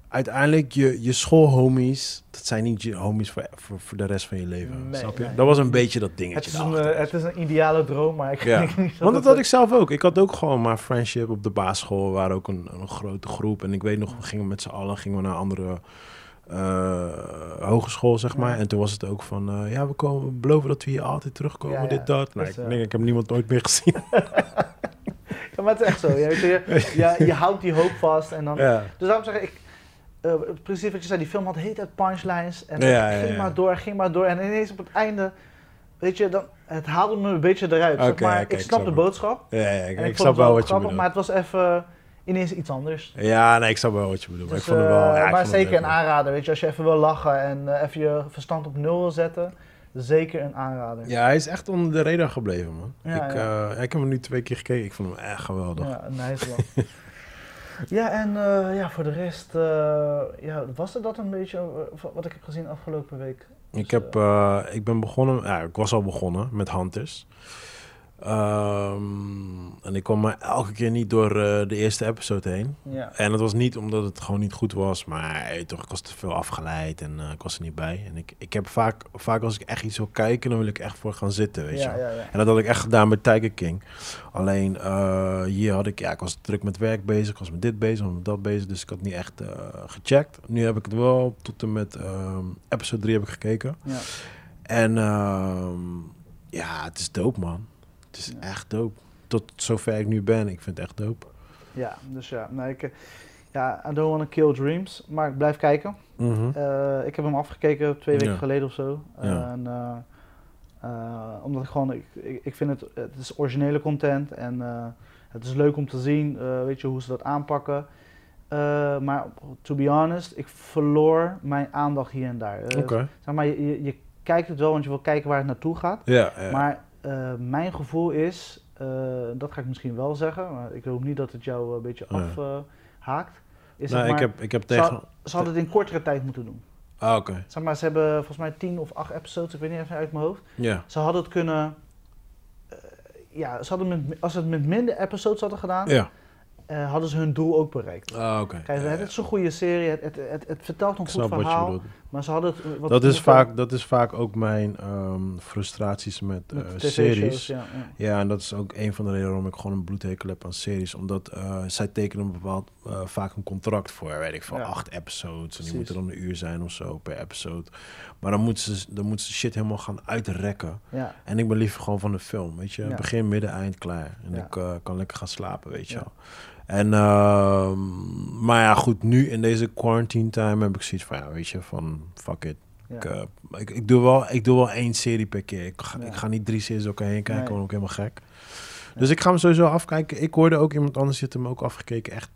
uiteindelijk je, je schoolhomies... Dat zijn niet je homies voor, voor, voor de rest van je leven, Nee, snap je? nee. Dat was een beetje dat Het dingetje is, een, eh, het is een ideale droom, maar ik Ja. denk niet dat Want dat het- had ik zelf ook. Ik had ook gewoon maar friendship op de basisschool. We waren ook een, een grote groep. En ik weet nog, we gingen met z'n allen gingen we naar andere eh, hogeschool, zeg maar. Ja. En toen was het ook van, eh, ja, we, komen, we beloven dat we hier altijd terugkomen, Ja, dit, dat. Nou, Dus, ik denk, ik heb niemand nooit meer gezien. Ja, maar het is echt zo. Je, je, je, je houdt die hoop vast en dan... Dus daarom zeg ik, eh, precies wat je zei, die film had heet het punchlines. En Ja, ging ja. maar door, ging maar door. En ineens op het einde, weet je, dan, het haalde me een beetje eruit. zeg maar ik snap de boodschap. Ja, ja, ik, ik, snap wel wat je bedoelt. maar het was even ineens iets anders. Ja, nee, ik snap wel wat je bedoelt. maar Dus, ik vond het wel... eh, ja, maar zeker een aanrader, weet je, als je even wil lachen en eh, even je verstand op nul wil zetten, zeker een aanrader. Ja, hij is echt onder de radar gebleven, man. Ja, ik, ja. ik heb hem nu twee keer gekeken. Ik vond hem echt geweldig. Ja, nice. ja, en eh, ja, voor de rest, eh, ja, was het dat een beetje eh, wat ik heb gezien afgelopen week? Ik, Dus, heb, ik ben begonnen, ja, ik was al begonnen met Hunters. Ehm, en ik kwam maar elke keer niet door eh, de eerste episode heen. Ja. En dat was niet omdat het gewoon niet goed was, maar toch, ik was te veel afgeleid en eh, ik was er niet bij. En ik, ik heb vaak, vaak als ik echt iets wil kijken, dan wil ik echt voor gaan zitten, weet je Ja, ja. En dat had ik echt gedaan met Tiger King. Alleen eh, hier had ik, ja, ik was druk met werk bezig, ik was met dit bezig, met dat bezig, dus ik had niet echt gecheckt. Nu heb ik het wel tot en met ehm, episode 3 heb ik gekeken. Ja. En ehm, ja, het is dope, man. Het is echt dope. Tot zover ik nu ben, ik vind het echt dope. Ja, dus ja, nee, ik, eh, ja, I don't want to kill dreams, maar ik blijf kijken. Mhm. Eh, ik heb hem afgekeken twee weken Ja. geleden of zo. Ja. En, eh, omdat ik gewoon, ik, ik, vind het, het is originele content en het is leuk om te zien, weet je, hoe ze dat aanpakken. Maar to be honest, ik verloor mijn aandacht hier en daar. Zeg maar, je, je, je kijkt het wel, want je wil kijken waar het naartoe gaat. Ja, ja. Maar eh, mijn gevoel is, eh, dat ga ik misschien wel zeggen, maar ik hoop niet dat het jou een beetje afhaakt. is zeg maar, ik, heb, ik heb ze, tegen... had- ze hadden het in kortere tijd moeten doen. Ah, oké. Zeg maar, ze hebben volgens mij tien of acht episodes, ik weet niet even uit mijn hoofd. Ja. Ze hadden het kunnen, eh, ja, ze hadden met, als ze het met minder episodes hadden gedaan, Ja. Eh, hadden ze hun doel ook bereikt. Ah, oké. Ja, het is een goede serie, het, het, het, het vertelt een goed verhaal, maar ze hadden het... eh, wat Dat is, vaak, dat is vaak ook mijn ehm, frustraties met, eh, met series. Ja, ja. Ja, en dat is ook een van de redenen waarom ik gewoon een bloedhekel heb aan series. Omdat zij tekenen een bepaald, eh, vaak een contract voor, weet ik Ja. acht episodes. En die Precies. moeten dan een uur zijn of zo per episode. Maar dan moeten ze, dan moeten ze shit helemaal gaan uitrekken. ja. En ik ben liever gewoon van de film, weet je. Ja. Begin, midden, eind, klaar. En ik eh, kan lekker gaan slapen, weet je wel. En, ehm, maar ja, goed, nu in deze quarantine time heb ik zoiets van, ja, weet je, van fuck it. Ik, eh, ik, ik, doe wel, ik doe wel één serie per keer. Ik ga, ik ga niet drie series elkaar heen kijken, Nee. want ik helemaal gek. Dus ik ga hem sowieso afkijken. Ik hoorde ook iemand anders zitten hem ook afgekeken, echt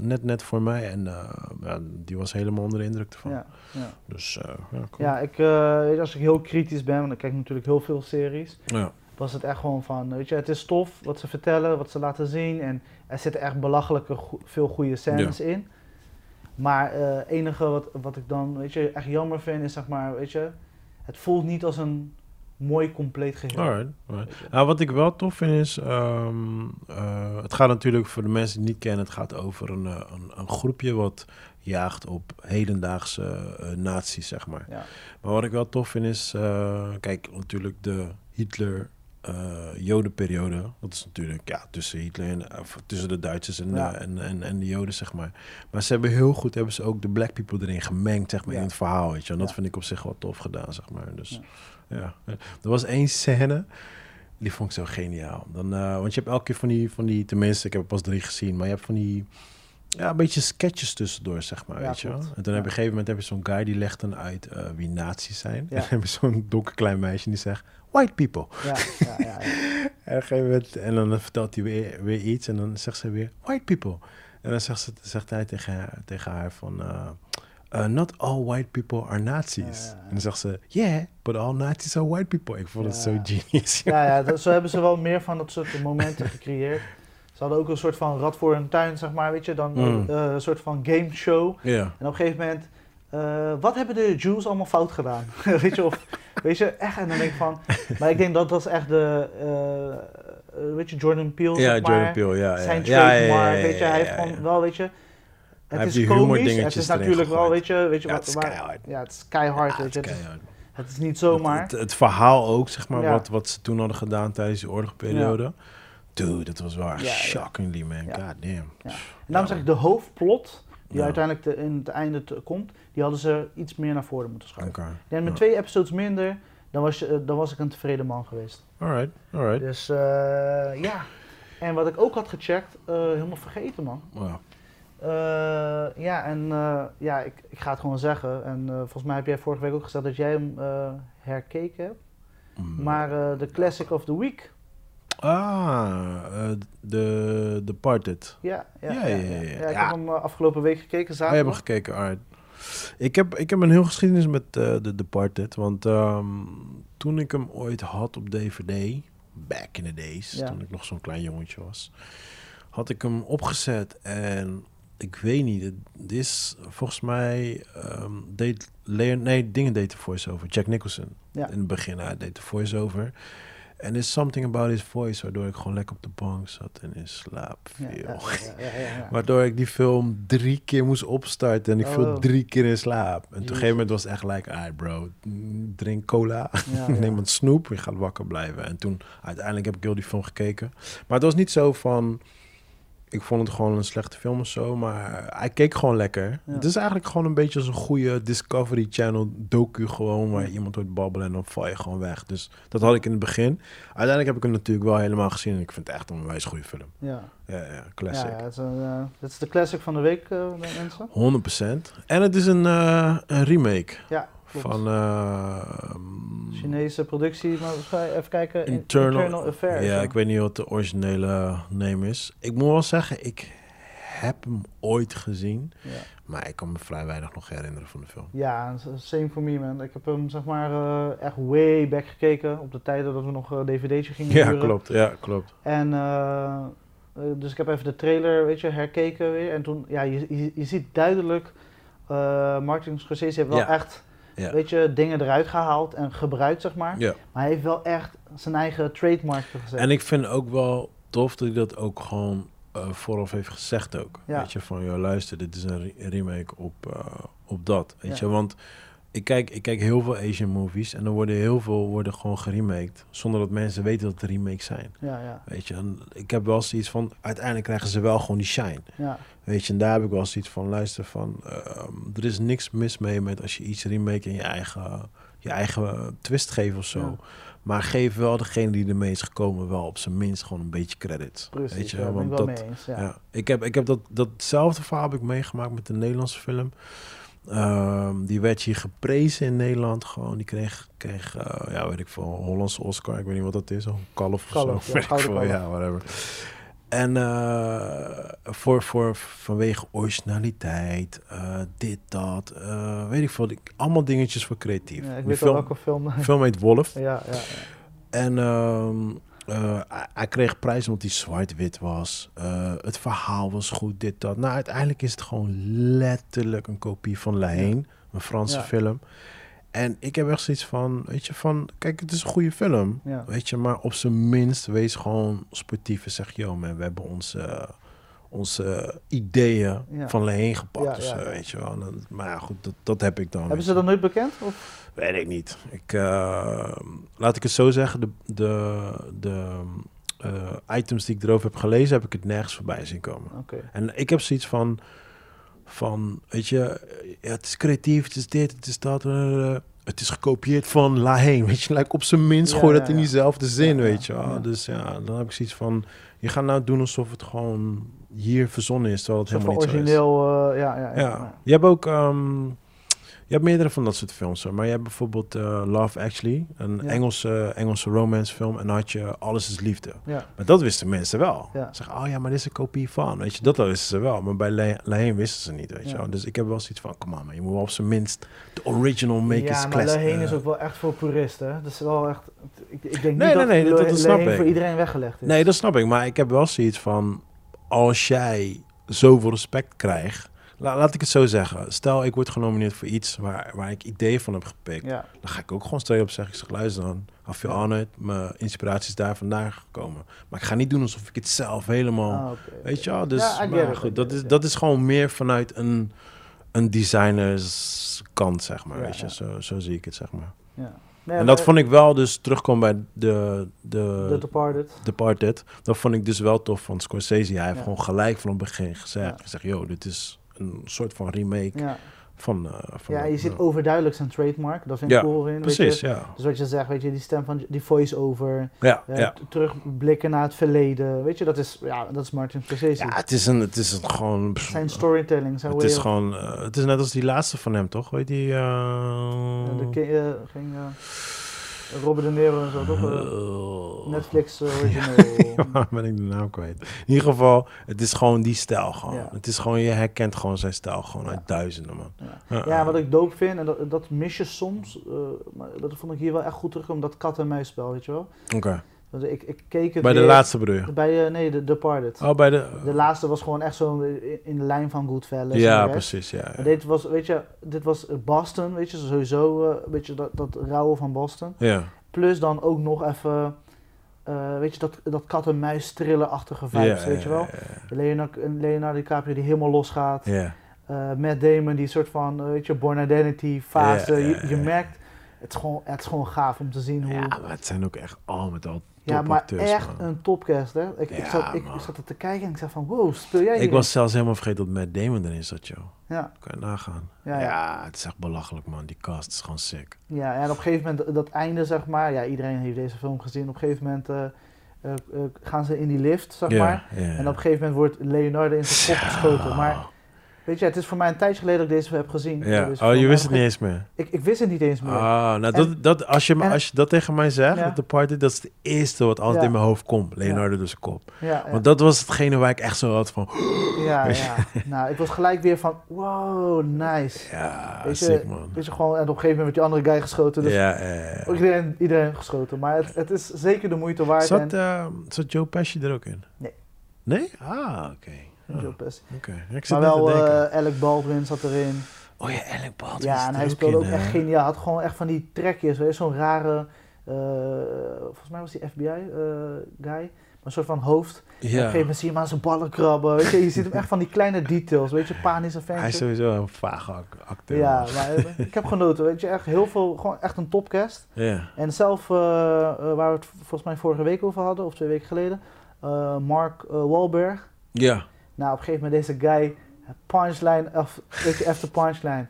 net, net voor mij. En eh, ja, die was helemaal onder de indruk ervan. Ja, ja. Dus uh, ja, cool. ja ik, eh, als ik heel kritisch ben, want ik kijk natuurlijk heel veel series, ja. was het echt gewoon van, weet je, het is tof wat ze vertellen, wat ze laten zien. En er zitten echt belachelijke go- veel goede scènes in. Maar het enige wat, wat ik dan, weet je, echt jammer vind is, zeg maar, weet je, het voelt niet als een mooi compleet geheel. Alright, alright. Nou, wat ik wel tof vind is, ehm, eh, het gaat natuurlijk voor de mensen die het niet kennen, het gaat over een, eh, een, een groepje wat jaagt op hedendaagse eh nazi's, zeg maar. Ja, Maar wat ik wel tof vind is, eh, kijk, natuurlijk de Hitler eh Jodenperiode. Dat is natuurlijk ja, tussen Hitler en of tussen de Duitsers en, Ja. en, en, en de Joden, zeg maar. Maar ze hebben heel goed, hebben ze ook de black people erin gemengd, zeg maar, Ja. in het verhaal, weet je. En dat Ja. vind ik op zich wel tof gedaan, zeg maar. Dus Ja. Er was één scène, die vond ik zo geniaal. Dan, eh, want je hebt elke keer van die, van die, tenminste, ik heb er pas drie gezien, maar je hebt van die, ja, een beetje sketches tussendoor, zeg maar, Ja, weet je wel. En toen heb je op een gegeven moment heb je zo'n guy die legt dan uit eh, wie nazi's zijn. En dan heb je zo'n donker klein meisje die zegt, white people. Ja, ja, ja. En, op een gegeven moment, en dan vertelt hij weer, weer iets en dan zegt ze weer, white people. En dan zegt, ze, zegt hij tegen haar, tegen haar van, eh, eh, not all white people are Nazis. Ja. En dan zegt ze, yeah, but all Nazis are white people. Ik vond het zo genius. Ja, ja dat, zo hebben ze wel meer van dat soort momenten gecreëerd. Ze hadden ook een soort van rad voor een tuin, zeg maar, weet je. Dan Mm. eh, een soort van game show. Ja. En op een gegeven moment, eh, wat hebben de Jews allemaal fout gedaan? weet je, of, weet je, echt. En dan denk ik van, maar ik denk dat dat is echt de, weet je, Jordan Peele, Ja, zeg maar. Jordan Peele, ja. Zijn ja, ja, ja, trademark, ja, weet je. Hij heeft gewoon wel, weet je, het is die komisch, het is natuurlijk wel, weet je, weet je Ja, wat, het is keihard. ja, het is keihard, Ja, weet je. het is Het is, keihard. het is niet zomaar. Het, het, het verhaal ook, zeg maar, Ja. wat, wat ze toen hadden gedaan tijdens die oorlogsperiode. Dude, dat was wel echt shockingly, man. Ja. God damn. En daarom zeg ik, de hoofdplot, die uiteindelijk te- in het einde te- komt, die hadden ze iets meer naar voren moeten schuiven. Oké. En met twee episodes minder, dan was, je, eh, dan was ik een tevreden man geweest. Alright, alright. Dus eh, ja. En wat ik ook had gecheckt, eh, helemaal vergeten man. Ja. Eh, ja, en eh, ja, ik, ik ga het gewoon zeggen. En eh, volgens mij heb jij vorige week ook gezegd dat jij hem herkeken hebt. Mm. Maar de Classic of the Week, Ah, de Departed. ja. Ja, Ja, ja, ja, ja. ik heb hem afgelopen week gekeken, Wij zaterdag. hebben gekeken, alright. Ik heb, ik heb een heel geschiedenis met de Departed. Want ehm, toen ik hem ooit had op DVD, back in the days, toen ik nog zo'n klein jongetje was, had ik hem opgezet en ik weet niet, het is volgens mij ehm deed Leon, nee, dingen deed de voice-over. Jack Nicholson. Ja. In het begin, hij deed de voice-over. En is something about his voice, waardoor ik gewoon lekker op de bank zat en in slaap viel. ja, ja. Waardoor ik die film drie keer moest opstarten en ik Oh. viel drie keer in slaap. En op een gegeven moment was het echt like, ah bro, drink cola, neem een snoep, je gaat wakker blijven. En toen, uiteindelijk heb ik heel die film gekeken. Maar het was niet zo van, ik vond het gewoon een slechte film of zo, maar hij keek gewoon lekker. Ja. Het is eigenlijk gewoon een beetje als een goede Discovery Channel docu gewoon, waar Ja. iemand hoort babbelen en dan val je gewoon weg. Dus dat had ik in het begin. Uiteindelijk heb ik hem natuurlijk wel helemaal gezien en ik vind het echt een wijs goede film. Ja, Ja, ja, ja, classic. het, is een, eh, het is de classic van de week, eh, mensen. 100%. En het is een, eh, een remake Ja, klopt. van eh, Chinese productie, maar even kijken. In- Internal, Affairs. Ja, ik weet niet wat de originele name is. Ik moet wel zeggen, ik heb hem ooit gezien, Ja. maar ik kan me vrij weinig nog herinneren van de film. Ja, same for me man. Ik heb hem zeg maar eh, echt way back gekeken op de tijden dat we nog een dvd'tje gingen Ja, huren. klopt. Ja, klopt. En eh, eh, dus ik heb even de trailer, weet je, herkeken weer. En toen, ja, je, je, je ziet duidelijk, eh Martin Scorsese heeft wel Ja. echt, Ja. weet je, dingen eruit gehaald en gebruikt, zeg maar. Ja. Maar hij heeft wel echt zijn eigen trademark gezet. En ik vind ook wel tof dat hij dat ook gewoon eh, vooraf heeft gezegd ook. Ja. Weet je, van, joh, luister, dit is een re- remake op, eh, op dat. Weet je, want ik kijk, ik kijk heel veel Asian movies en er worden heel veel worden gewoon geremaked, zonder dat mensen weten dat het remakes zijn. Ja, ja, Weet je, en ik heb wel zoiets van, uiteindelijk krijgen ze wel gewoon die shine. ja. Weet je, en daar heb ik wel zoiets van, luister van, ehm, er is niks mis mee met als je iets remake in je eigen, je eigen twist geeft of zo. Ja. Maar geef wel degene die ermee is gekomen wel op zijn minst gewoon een beetje credit. Precies, Weet je, ja, want wel dat, mee eens. Ja. ja. Ik heb, ik heb dat, datzelfde verhaal heb ik meegemaakt met de Nederlandse film. Ehm, die werd hier geprezen in Nederland gewoon. Die kreeg, kreeg eh, ja, weet ik veel, Hollandse Oscar. Ik weet niet wat dat is. Een kalf of zo. ja, ik veel, ja, whatever. En eh, voor, voor, vanwege originaliteit, eh, dit, dat, weet ik veel. Allemaal dingetjes voor creatief. Ja, ik weet wel film, welke film. film heet Wolf. ja, ja, ja. En ehm, eh, hij- kreeg prijs omdat hij zwart-wit was. Eh, het verhaal was goed, dit, dat. Nou, uiteindelijk is het gewoon letterlijk een kopie van La Haine, een Franse Ja. film. En ik heb echt zoiets van, weet je, van... Kijk, het is een goede film, Ja. weet je. Maar op zijn minst wees gewoon sportief en zeg... Yo man, we hebben onze, onze ideeën van Leheen gepakt Ja, of ja, weet je wel. Maar ja, goed, dat, dat heb ik dan. Hebben ze dat nooit bekend? Of? Weet ik niet. Ik, eh, laat ik het zo zeggen, de, de, de eh, items die ik erover heb gelezen, heb ik het nergens voorbij zien komen. Oké. En ik heb zoiets van, van weet je, ja, het is creatief, het is dit, het is dat. eh, het is gekopieerd van La Heen, weet je. Like op zijn minst Ja, gooi ja, dat in diezelfde zin, weet je wel. Dus ja, dan heb ik zoiets van, je gaat nou doen alsof het gewoon hier verzonnen is, terwijl het helemaal niet zo is. origineel, ja, ja, ja. Ja, je hebt ook, ehm, je hebt meerdere van dat soort films, hoor. maar je hebt bijvoorbeeld eh, Love Actually, een Ja. Engelse, Engelse romance film, en dan had je Alles is Liefde. Ja. Maar dat wisten mensen wel. Ja. Zeg, oh ja, maar dit is een kopie van, weet je, dat wisten ze wel. Maar bij Le- Laheen wisten ze niet, weet je wel. Dus ik heb wel zoiets van, kom aan, maar je moet wel op zijn minst de original make ja, maar. Leheen is ook wel echt voor puristen. Dat is wel echt... Ik, ik denk Nee, niet nee, nee, dat, dat- dat snap Leheen ik. voor iedereen weggelegd is. Nee, dat snap ik. Maar ik heb wel zoiets van... Als jij zoveel respect krijgt... la- laat ik het zo zeggen. Stel, ik word genomineerd voor iets waar, waar ik ideeën van heb gepikt. Ja, Dan ga ik ook gewoon straight op zeggen. Ik zeg, luister dan. Af je honored. Mijn inspiratie is daar vandaan gekomen. Maar ik ga niet doen alsof ik het zelf helemaal... ah. Weet je wel? Dus Ja, maar it, goed, dat it, is, ja. dat is gewoon meer vanuit een, een designers kant, zeg maar. Ja, weet je? ja. Zo, zo zie ik het, zeg maar. Ja. Nee, en dat vond ik wel dus terugkomen bij de, de, The Departed. Departed. Dat vond ik dus wel tof van Scorsese. Hij heeft Ja. gewoon gelijk van het begin gezegd. Ja. Gezegd, yo, dit is een soort van remake Ja, van... eh van ja je ziet ja. overduidelijk zijn trademark. Dat vind Ja, ik cool in. Precies, je. ja. Dus wat je zegt, weet je, die stem van die voice-over, Ja, eh, ja. terugblikken naar het verleden, weet je, dat is, ja, dat is Martin Scorsese. ja, het is een, het is een gewoon... zijn storytelling, zijn het is gewoon... eh, het is net als die laatste van hem, toch? Weet je die... Ja, de ging Robert De Niro en zo, toch? Eh, eh, Netflix eh, original. Waar ben ik de naam kwijt? In ieder geval, het is gewoon die stijl gewoon. Ja. Het is gewoon, je herkent gewoon zijn stijl gewoon Ja. uit duizenden, man. Ja. Ja, wat ik dope vind, en dat, dat mis je soms, eh, maar dat vond ik hier wel echt goed terugkomen, dat kat-en-muisspel, weet je wel. Oké. Want ik, ik keek het Bij de weer- laatste bedoel je? Bij, eh, nee, de Departed. Oh, bij de... De laatste was gewoon echt zo in- in de lijn van Goodfellas. en ja, rest. precies, ja. ja. Dit was, weet je, dit was Boston, weet je, sowieso, eh, weet je, dat, dat rauwe van Boston. Ja. Plus dan ook nog even, eh, weet je, dat, dat kat-en-muis thriller-achtige vibes, Ja, weet je wel. ja, ja. Leonardo, Leonardo DiCaprio die helemaal losgaat. Ja. Eh Matt Damon die soort van, eh, weet je, Born Identity fase. Ja, ja, Je, je ja. merkt, het is, gewoon, het is gewoon gaaf om te zien hoe... Ja, maar het zijn ook echt al met al Ja, maar echt man. een topcast, hè. Ik, ik, zat, ik, zat er te kijken en ik zei van, wow, speel jij Ik was zelfs helemaal vergeten dat Matt Damon erin zat, joh. Ja, Kan je nagaan. Ja, Ja, ja. het is echt belachelijk, man. Die cast is gewoon sick. ja, en op een gegeven moment, dat einde, zeg maar, ja, iedereen heeft deze film gezien. Op een gegeven moment eh, eh, eh, gaan ze in die lift, zeg maar. En op een gegeven moment wordt Leonardo in zijn kop geschoten. Maar weet je, het is voor mij een tijdje geleden dat ik deze heb gezien. Ja. Deze Oh, je wist het niet eens meer? Ik, ik wist het niet eens meer. Ah, nou, En- dat, dat, als, je, en- als je dat tegen mij zegt, Ja. dat de party, dat is het eerste wat altijd in mijn hoofd komt. Leonardo dus kop. Want dat was hetgene waar ik echt zo had van, Ja, ja. nou, ik was gelijk weer van, wow, nice. ja, Weet je, sick, man. Weet je, gewoon, en op een gegeven moment werd die andere guy geschoten. Dus Ja, ja, iedereen, iedereen geschoten. Maar het, het is zeker de moeite waard. Zat, en, eh, zat Joe Pesci er ook in? Nee. Nee? Ah, oké. Ah, Joe Pesci. Oké. Ja, maar wel eh, Alec Baldwin zat erin. oh ja, Alec Baldwin ja, en hij speelde ook in, echt geniaal. Had gewoon echt van die trekjes. weet je, Zo'n rare, eh, volgens mij was die FBI-guy. een soort van hoofd. Op een Ja. gegeven moment zie je hem aan zijn ballen krabben. Weet je, je ziet hem echt van die kleine details. Weet je, panische ventje. Hij is sowieso een vage ac- acteur. Ja, maar eh, ik heb genoten. Weet je, echt heel veel, gewoon echt een topcast. Ja. En zelf, eh, eh, waar we het volgens mij vorige week over hadden, of twee weken geleden, eh, Mark eh, Wahlberg. Ja. Nou, op een gegeven moment deze guy, punchline, of, weet je, after punchline.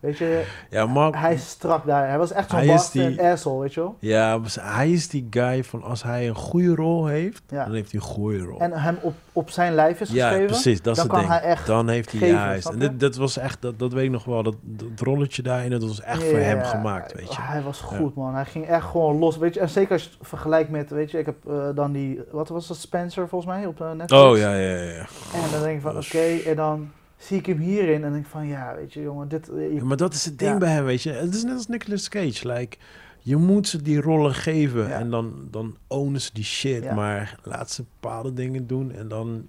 Weet je, Ja, Mark... hij is strak daar. Hij was echt zo'n die- asshole, weet je wel. Ja, hij is die guy van als hij een goede rol heeft, Ja. dan heeft hij een goede rol. En hem op, op zijn lijf is ja, geschreven. precies, dat is dan kan ding. hij echt dan heeft hij geven, juist. En dit, dat was echt, dat, dat weet ik nog wel, dat, dat rolletje daarin, dat was echt Ja, voor hem ja, gemaakt, weet je. Hij was goed, man. Hij ging echt gewoon los. Weet je, en zeker als je het vergelijkt met, weet je, ik heb eh, dan die, wat was dat, Spencer volgens mij op eh, Netflix. Oh ja, ja, ja. ja. En dan denk ik van, oké, en dan zie ik hem hierin en denk ik van, ja, weet je, jongen, dit... eh, je- Maar dat is het ding Ja. bij hem, weet je. Het is net als Nicolas Cage. Like, je moet ze die rollen geven Ja. en dan, dan ownen ze die shit. Ja. Maar laat ze bepaalde dingen doen en dan...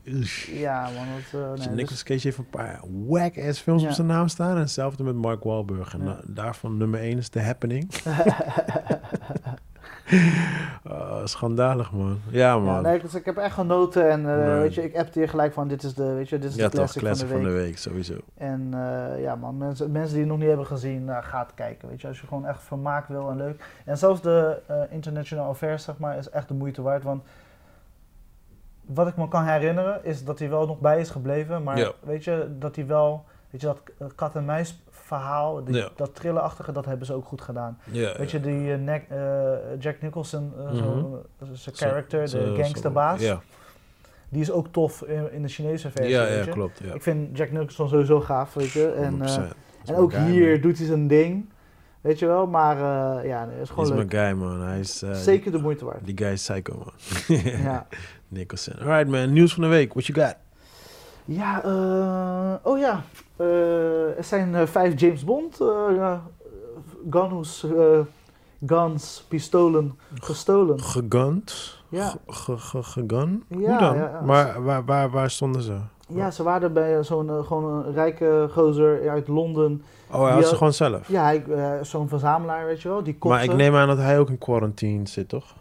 ja, man, dat, eh, Dus nee, Nicolas dus- Cage heeft een paar whack-ass films op zijn naam staan. En hetzelfde met Mark Wahlberg. En daarvan nummer één is The Happening. Uh, Oh, schandalig, man. Ja, man. Ja, nee, dus ik heb echt genoten en eh, Nee. weet je, ik appte hier gelijk van dit is de, weet je, dit is ja, de toch, classic, classic van de week. sowieso. En eh, ja man, mensen, mensen die het nog niet hebben gezien, uh, ga het kijken. Weet je, als je gewoon echt vermaak wil en leuk. En zelfs de uh, International Affairs, zeg maar, is echt de moeite waard. Want wat ik me kan herinneren, is dat hij wel nog bij is gebleven. Maar Ja. weet je, dat hij wel, weet je, dat uh, kat en muis verhaal, die, Ja. dat trillenachtige, dat hebben ze ook goed gedaan. Ja, Weet je, die uh, Nick, Jack Nicholson, Mhm. zo, zijn character, de gangsterbaas, die is ook tof in, in de Chinese versie. ja, weet ja je. klopt. Ja. Ik vind Jack Nicholson sowieso gaaf, weet je. En, 100%. uh, Dat is en ook guy, hier man. doet hij zijn ding. Weet je wel, maar uh, ja, het is Hij gewoon is leuk. mijn guy, man. Hij is... eh, Zeker de moeite waard. Die guy is psycho, man. ja, Nicholson. Alright, man. Nieuws van de week. What you got? Ja uh, oh ja. Uh, er zijn uh, vijf James Bond uh, guns, guns, pistolen gestolen. Gegund? Ja. Ge- ge- Gegun? Ja, Hoe dan? ja. Maar waar, waar, waar stonden ze? Ja, ze waren bij zo'n gewoon een rijke gozer uit Londen. Oh, hij had ze gewoon zelf? Ja, zo'n verzamelaar, weet je wel. Die kopte. Maar ik neem aan dat hij ook in quarantine zit, toch?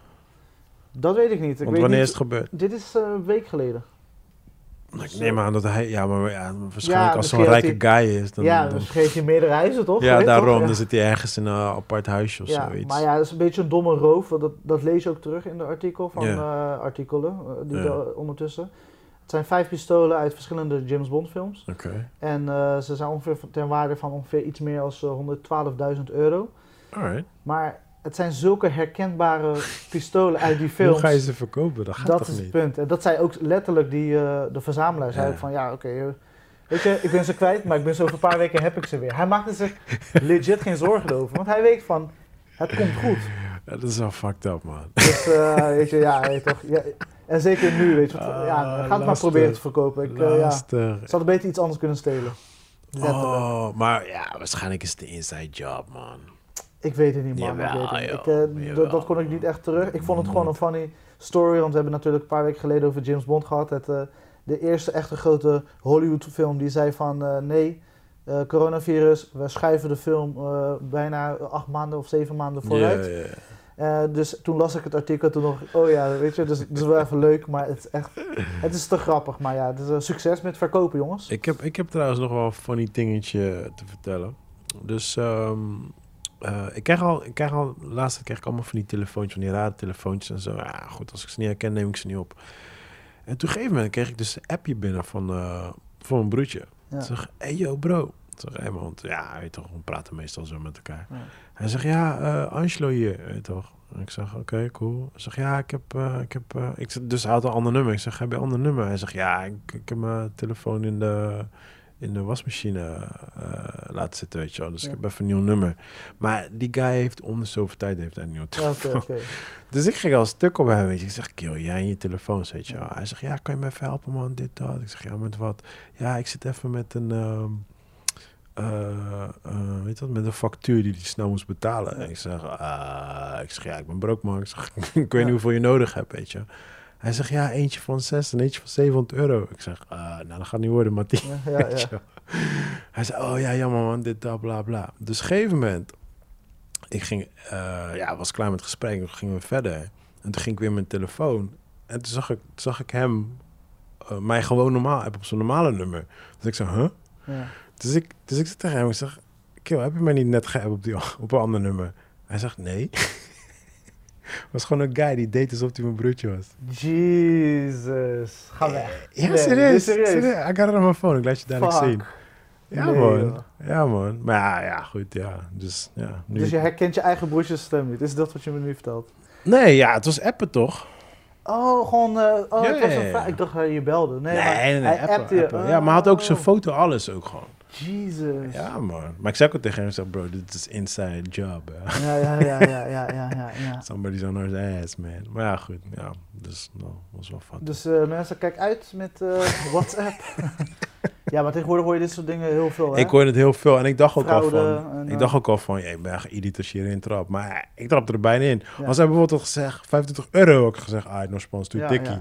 Dat weet ik niet. Ik Want weet wanneer niet... is het gebeurd? Dit is een week geleden. Ik neem aan dat hij... Ja, maar ja, waarschijnlijk Ja, als zo'n rijke guy is... Dan, ja, dan- dan vergeet je meerdere huizen toch? ja daarom. toch? Dan zit hij ergens in een apart huisje of Ja, zoiets. maar ja, dat is een beetje een domme roof. Dat, dat lees je ook terug in de artikel van, eh, artikelen uh, die er ondertussen. Het zijn vijf pistolen uit verschillende James Bond films. Oké. En uh, ze zijn ongeveer ten waarde van ongeveer iets meer dan 112.000 euro. Alright. Maar het zijn zulke herkenbare pistolen uit die films. Hoe ga je ze verkopen? Dat gaat dat toch is het punt. En dat zei ook letterlijk die, uh, de verzamelaar. Zei Ja. ook van ja, oké. Okay, weet je, ik ben ze kwijt, maar ik ben zo over een paar weken heb ik ze weer. Hij maakte zich legit geen zorgen over. Want hij weet van, het komt goed. Ja, dat is wel fucked up, man. Dus uh, weet je, ja, weet toch. Ja, en zeker nu, weet je. Ah, ja, ga het maar proberen te verkopen. Ik, uh, ja, ze hadden beter iets anders kunnen stelen. Letterlijk. Oh, maar ja, waarschijnlijk is het de inside job, man. Ik weet het niet, man. Jawel, ik weet het niet. Ik, uh, Jawel. dat, kon ik niet echt terug. Ik vond het gewoon een funny story. Want we hebben natuurlijk een paar weken geleden over James Bond gehad. Het, uh, de eerste echte grote Hollywood film die zei van uh, nee, coronavirus, we schuiven de film bijna acht maanden of zeven maanden vooruit. Dus toen las ik het artikel, toen ik, oh ja, weet je, dus, dus wel even leuk, maar het is echt, het is te grappig. Maar ja, het is een succes met verkopen, jongens. Ik heb, ik heb trouwens nog wel een funny dingetje te vertellen. Dus um, uh, ik krijg al, ik krijg al, laatst krijg ik allemaal van die telefoontjes, van die rare telefoontjes en zo. Ja, goed, als ik ze niet herken, neem ik ze niet op. En toen gegeven moment kreeg ik dus een appje binnen van, uh, van mijn broertje. Ja. Zeg, hey yo bro. Zeg, hey man, want ja, weet toch, we praten meestal zo met elkaar. Ja. Hij zegt, ja, uh, Angelo hier, weet je toch. En ik zeg, oké, okay, cool. Hij zegt, ja, ik heb, uh, ik heb, uh, ik zeg, dus hij had een ander nummer. Ik zeg, heb je een ander nummer? Hij zegt, ja, ik, ik heb mijn telefoon in de, in de wasmachine uh, laten zitten, weet je wel. Dus Ja. ik heb even een nieuw nummer. Maar die guy heeft om de zoveel tijd heeft hij een nieuwe telefoon. Dus ik ging al stuk op hem, weet je. Ik zeg, kill, jij en je telefoons, weet je wel. Hij zegt, ja, kan je me even helpen, man, dit, dat. Ik zeg, ja, met wat? Ja, ik zit even met een... ehm, eh, eh, weet met een factuur die hij snel moest betalen. En ik zeg, ah, ik zeg, ja, ik ben broke man. Ik zeg, ik weet Ja. niet hoeveel je nodig hebt, weet je. Hij zegt, ja, eentje van 6 en eentje van 700 euro. Ik zeg, ah, nou, dat gaat niet worden, Mattie. Ja, ja, ja. Hij zei, oh ja, jammer man, dit, dat, bla, bla. Dus op een gegeven moment, ik ging, eh, ja, was klaar met het gesprek, toen gingen we verder. En toen ging ik weer mijn telefoon. En toen zag ik, zag ik hem, eh, mij gewoon normaal, heb op zijn normale nummer. Dus ik zei, huh? Ja. Dus ik, dus ik zit tegen hem, ik zeg, kill, heb je mij niet net geappt op, die, op een ander nummer? Hij zegt, nee. was gewoon een guy die deed alsof hij mijn broertje was. Jezus, ga weg. Ja, Nee, serieus, serieus. serieus. I got it on mijn phone, ik laat je dadelijk Fuck. zien. Ja, Nee, man. joh. Ja, man. Maar ja, ja, goed, ja. Dus, ja. Nu... Dus je herkent je eigen broertjes stem niet. Is dat wat je me nu vertelt? Nee, ja, het was appen toch? Oh, gewoon. eh, oh, Ja, het was een ja. Ik dacht dat je belde. Nee, maar nee, nee, hij appen. Ja, maar hij had ook zijn Oh, foto, alles ook gewoon. Jesus. Ja, man. Maar ik zei ook tegen hem, zeg, bro, dit is inside job. Ja, ja, ja, ja, ja, ja, ja, ja. Somebody's on her ass, man. Maar ja, goed, ja. Dus, nou, was wel fun. Dus eh, mensen, kijk uit met eh, WhatsApp. ja, maar tegenwoordig hoor je dit soort dingen heel veel. Hè? Ik hoorde het heel veel en ik dacht ook Fraude al van... en, ik eh, dacht ook al van, ik ben idiot als je erin trapt. Maar ik trapte er bijna in. Ja. Als hij bijvoorbeeld had gezegd, 25 euro, had ik gezegd, ah, no spons, doe Ja, tikkie.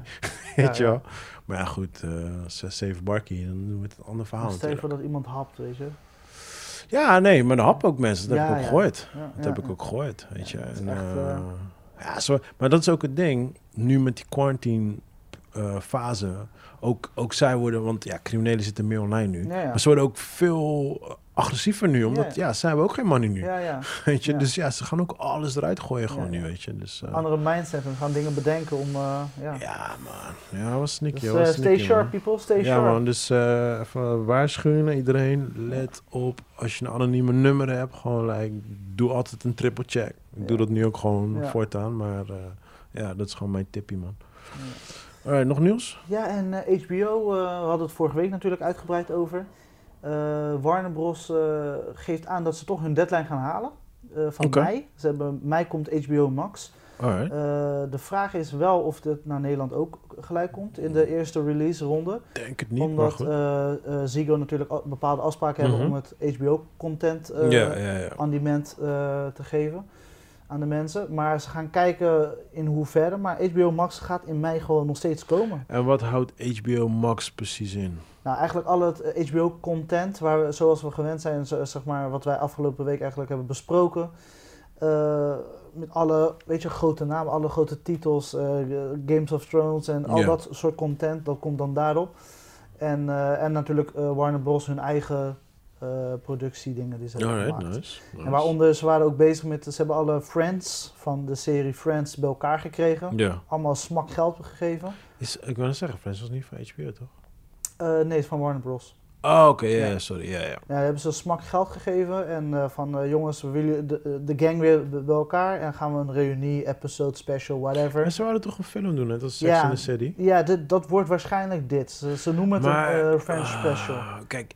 Weet je wel? Maar ja, goed, eh 6, 7 barkie, dan doen we het een ander verhaal Stel je voor dat iemand hapt, weet je. Ja, nee, maar dat hap ook mensen. Dat heb ik ook ja. Ja, Dat heb ik ook gehoord, weet je. En, echt, eh, eh, Ja, zo, maar dat is ook het ding. Nu met die quarantine fase. Ook, ook zij worden, want ja, criminelen zitten meer online nu. Maar ze worden ook veel agressiever nu, omdat Ja. ja, zij hebben ook geen money nu. Ja, ja. Weet je, Ja. dus ja, ze gaan ook alles eruit gooien gewoon Ja, nu, ja. weet je. Dus, eh, Andere mindset en gaan dingen bedenken om, eh, ja. ja, man. Ja, was sneaky. Dus, was eh, sneaky, stay man. sharp, people, stay Ja, sharp. man. Dus even waarschuwen naar iedereen. Let op, als je een anonieme nummer hebt, gewoon like, doe altijd een triple check. Ik Ja. doe dat nu ook gewoon Ja. voortaan, maar ja, dat is gewoon mijn tippie, man. Alright, nog nieuws? Ja, en HBO, eh, we hadden het vorige week natuurlijk uitgebreid over. Eh, Warner Bros. eh, geeft aan dat ze toch hun deadline gaan halen eh, van mei. Ze hebben, mei komt HBO Max. De vraag is wel of dit naar Nederland ook gelijk komt in de eerste release ronde. Denk het niet, Omdat eh eh, Ziggo natuurlijk al- bepaalde afspraken hebben Mhm. om het HBO-content ja, ja, ja. on demand eh, te geven aan de mensen. Maar ze gaan kijken in hoeverre. Maar HBO Max gaat in mei gewoon nog steeds komen. En wat houdt HBO Max precies in? Nou, eigenlijk al het HBO-content, waar we, zoals we gewend zijn, zeg maar, wat wij afgelopen week eigenlijk hebben besproken. eh, met alle, weet je, grote namen, alle grote titels, eh, Games of Thrones en al Ja. dat soort content, dat komt dan daarop. En, eh, en natuurlijk eh, Warner Bros. hun eigen eh productiedingen die ze hebben Alright, gemaakt. nice. nice. En waaronder, ze waren ook bezig met, ze hebben alle Friends van de serie Friends bij elkaar gekregen. Ja. Allemaal smak geld gegeven. Is, ik wil zeggen, Friends was niet van HBO, toch? Eh, nee, het is van Warner Bros. Oh, oké, ja, sorry, ja, ja. Ja, hebben ze smak geld gegeven en eh, van eh, jongens, we willen de, de gang weer bij elkaar en gaan we een reunie, episode, special, whatever. En ze wouden toch een film doen, net als Sex Ja. in the City? Ja, dit, dat wordt waarschijnlijk dit. Ze, ze noemen het een eh, French ah, special. Kijk,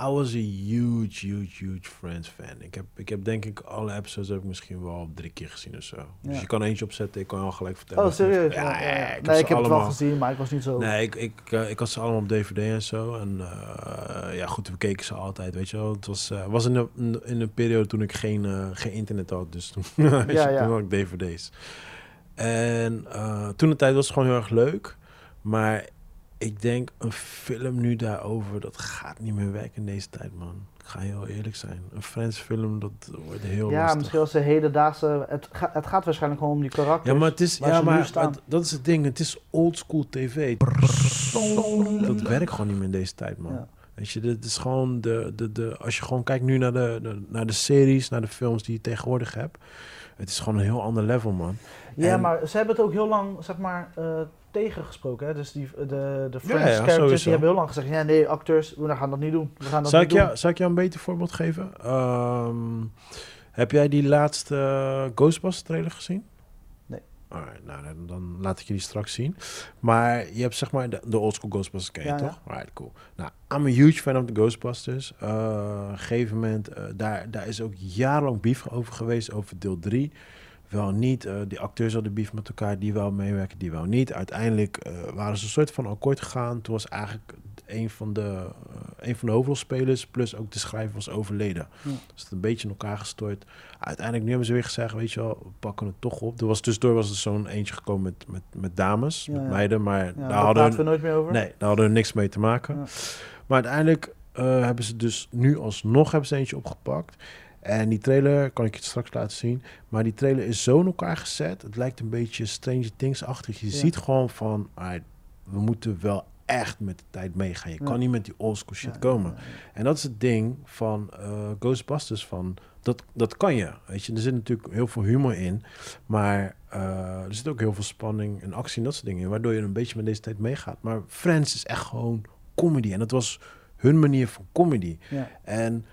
I was a huge, huge, huge Friends fan. Ik heb, ik heb denk ik alle episodes heb ik misschien wel drie keer gezien of zo. Dus je kan eentje opzetten, ik kan al gelijk vertellen. Oh, serieus? Ja, ja, ja, ik heb nee, ik heb het allemaal. wel gezien, maar ik was niet zo... Nee, ik, ik, eh, ik had ze allemaal op DVD en zo. En eh, ja, goed, we keken ze altijd, weet je wel. Het was, eh, was in, een, in een periode toen ik geen, geen internet had. Dus toen, je, Ja, ja. toen had ik DVD's. En toen de tijd was het gewoon heel erg leuk. Maar ik denk een film nu daarover, dat gaat niet meer werken in deze tijd, man. Ik ga heel eerlijk zijn. Een Friends film, dat wordt heel ja, lastig. misschien als ze hedendaagse... Het, ga- het gaat waarschijnlijk gewoon om die karakters. Ja, maar het is, ja, maar het- dat is het ding. Het is oldschool tv. Dat werkt gewoon niet meer in deze tijd, man. Ja. Weet je, dit is gewoon de, de, de. Als je gewoon kijkt nu naar de, de, naar de series, naar de films die je tegenwoordig hebt. Het is gewoon een heel ander level, man. Ja, En- maar ze hebben het ook heel lang, zeg maar, eh, tegengesproken. Hè? Dus die, de, de French ja, characters, sowieso. die hebben heel lang gezegd... Ja, nee, acteurs, we gaan dat niet doen. We gaan dat niet ik, doen. jou, zal ik jou een beter voorbeeld geven? Ehm, heb jij die laatste eh, Ghostbusters trailer gezien? Nee. Alright, nou, dan, dan laat ik je die straks zien. Maar je hebt zeg maar de, de oldschool Ghostbusters, ken je Ja, ja. toch? Alright, cool. Nou, I'm a huge fan of the Ghostbusters. Eh, Op een gegeven moment, eh, daar, daar is ook jarenlang beef over geweest, over deel 3. Wel niet, eh, die acteurs hadden beef met elkaar, die wel meewerken, die wel niet. Uiteindelijk eh, waren ze een soort van akkoord gegaan. Toen was eigenlijk een van de, een van de hoofdrolspelers, plus ook de schrijver, was overleden. Ja. Dus het een beetje in elkaar gestort. Uiteindelijk, nu hebben ze weer gezegd, weet je wel, we pakken het toch op. Er was tussendoor was er zo'n eentje gekomen met, met, met dames, Ja, met ja. meiden, maar daar hadden we nooit meer over. Nee, daar hadden we niks mee te maken. Maar uiteindelijk hebben ze dus nu alsnog hebben ze eentje opgepakt. En die trailer kan ik je straks laten zien. Maar die trailer is zo in elkaar gezet. Het lijkt een beetje Stranger Things-achtig. Je Ja. ziet gewoon van, we moeten wel echt met de tijd meegaan. Je Ja. kan niet met die oldschool shit Ja, komen. En dat is het ding van eh, Ghostbusters. Van, dat, dat kan je. Weet je. Er zit natuurlijk heel veel humor in. Maar eh, er zit ook heel veel spanning en actie en dat soort dingen in. Waardoor je een beetje met deze tijd meegaat. Maar Friends is echt gewoon comedy. En dat was hun manier van comedy. En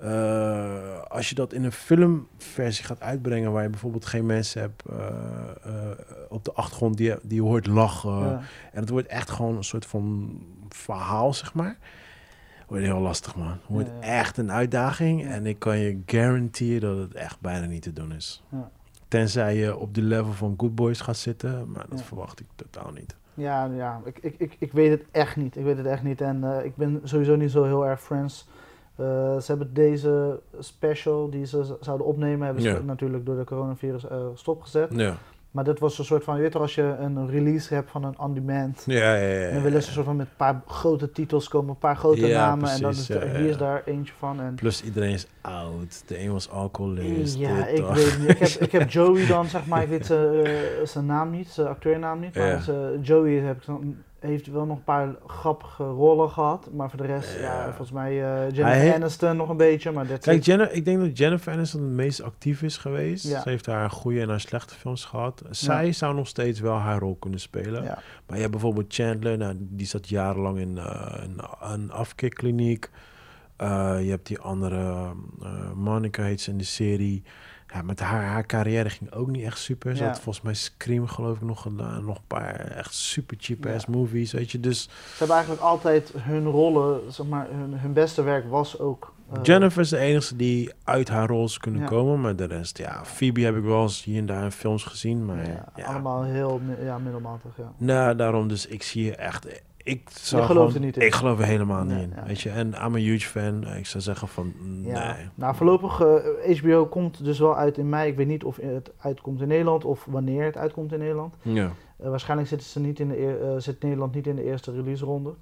eh, als je dat in een filmversie gaat uitbrengen... waar je bijvoorbeeld geen mensen hebt eh, eh, op de achtergrond die, die je hoort lachen... Ja. En het wordt echt gewoon een soort van verhaal, zeg maar. Wordt heel lastig, man. Het wordt Ja, ja. echt een uitdaging. En ik kan je garanteren dat het echt bijna niet te doen is. Tenzij je op de level van Good Boys gaat zitten. Maar dat verwacht ik totaal niet. Ja, ja ik, ik, ik, ik weet het echt niet. Ik weet het echt niet. En ik ben sowieso niet zo heel erg Friends. Eh, ze hebben deze special die ze zouden opnemen, hebben ze Ja. natuurlijk door de coronavirus eh, stopgezet. Ja. Maar dat was een soort van, je weet toch, als je een release hebt van een on-demand. Ja, ja, ja. Dan willen ze een soort van met een paar grote titels komen, een paar grote Ja, namen. en dan is de- ja, hier is daar eentje van. En, Plus iedereen is oud. De een was alcoholist. ja, ik weet niet. Ik heb, ik heb Joey dan, zeg maar, ik weet zijn, eh, zijn naam niet, zijn acteurnaam niet. Maar zijn- Joey heb ik dan, heeft wel nog een paar grappige rollen gehad. Maar voor de rest, ja, Ja. volgens mij eh Jennifer heeft- Aniston nog een beetje. Maar dat Kijk, Jenna, ik denk dat Jennifer Aniston het meest actief is geweest. Ja. Ze heeft haar goede en haar slechte films gehad. Zij zou nog steeds wel haar rol kunnen spelen. Maar je hebt bijvoorbeeld Chandler, nou, die zat jarenlang in eh, een, een afkikkliniek. Eh, je hebt die andere, Monica heet ze in de serie. Ja, met haar, haar carrière ging ook niet echt super. Ze Ja. had volgens mij Scream geloof ik nog gedaan. Nog een paar echt super cheap ass Ja. movies, weet je. Dus Ze hebben eigenlijk altijd hun rollen, zeg maar, hun, hun beste werk was ook... eh, Jennifer is de enige die uit haar rol is kunnen Ja. komen. Maar de rest, ja, Phoebe heb ik wel eens hier en daar in films gezien. Maar Allemaal heel ja, middelmatig, ja. Nou, daarom dus ik zie je echt. Ik zou gewoon- er niet in? Ik geloof er helemaal Nee, niet in. ja. Weet je, en I'm a huge fan. Ik zou zeggen van Ja. nee. Nou, voorlopig, eh, HBO komt dus wel uit in mei. Ik weet niet of het uitkomt in Nederland of wanneer het uitkomt in Nederland. Ja. Eh, waarschijnlijk zitten ze niet in de eh, zit Nederland niet in de eerste release ronde.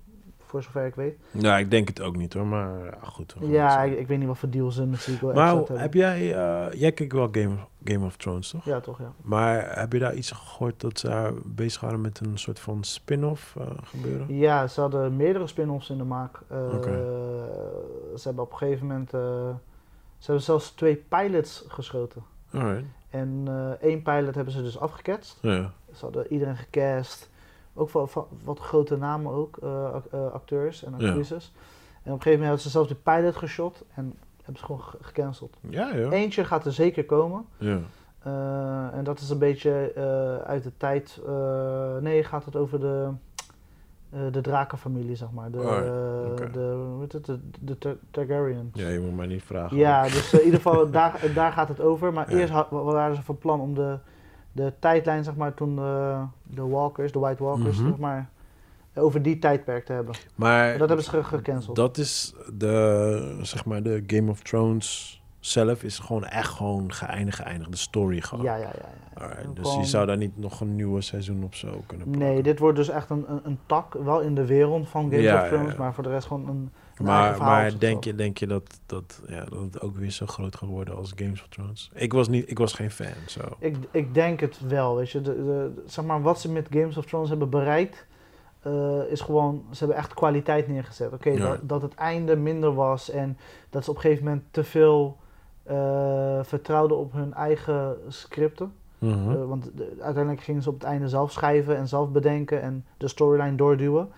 Voor zover ik weet. ja, ik denk het ook niet hoor. Maar goed. Ja, ik, ik weet niet wat voor deals ze met Sequel maar hebben. heb jij, eh, jij kijkt wel Game of, Game of Thrones toch? Ja, toch, ja. Maar heb je daar iets gehoord dat ze daar bezig waren met een soort van spin-off eh, gebeuren? Ja, ze hadden meerdere spin-offs in de maak. Oké. Ze hebben op een gegeven moment... ze hebben zelfs twee pilots geschoten. Alright. En één pilot hebben ze dus afgeketst. Ja. Ze hadden iedereen gecast. Ook van, van wat grote namen ook, eh, eh, acteurs en Ja. actrices. En op een gegeven moment hebben ze zelfs de pilot geshot en hebben ze gewoon ge- gecanceld. Ja, ja. Eentje gaat er zeker komen. ja. Eh, en dat is een beetje uit de tijd. nee, gaat het over de, de drakenfamilie, zeg maar. De, oké. de, de, de Tar- Targaryens. Ja, je moet mij niet vragen. Ja, dus in ieder geval daar, daar gaat het over. Maar eerst had- waren ze van plan om de, de tijdlijn, zeg maar, toen de, de Walkers, de White Walkers, Mhm. zeg maar, over die tijdperk te hebben. Maar Dat hebben ze ge- gecanceld. Dat is de, zeg maar, de Game of Thrones zelf is gewoon echt gewoon geëindigd, geëindigd. De story gewoon. ja, ja, ja. ja. Alright, dus Gewoon- je zou daar niet nog een nieuwe seizoen of zo kunnen plakken. Nee, dit wordt dus echt een, een, een tak, wel in de wereld van Games Ja, of Thrones, ja, maar voor de rest gewoon een, Maar, maar denk je, denk je dat, dat, ja, dat het ook weer zo groot gaat worden als Games of Thrones? Ik was, niet, ik was geen fan, zo. Ik, ik denk het wel, weet je. De, de- zeg maar, wat ze met Games of Thrones hebben bereikt, eh, is gewoon, ze hebben echt kwaliteit neergezet. Oké, Ja. dat, dat het einde minder was en dat ze op een gegeven moment te veel eh, vertrouwden op hun eigen scripten. Mhm. Eh, want de- uiteindelijk gingen ze op het einde zelf schrijven en zelf bedenken en de storyline doorduwen.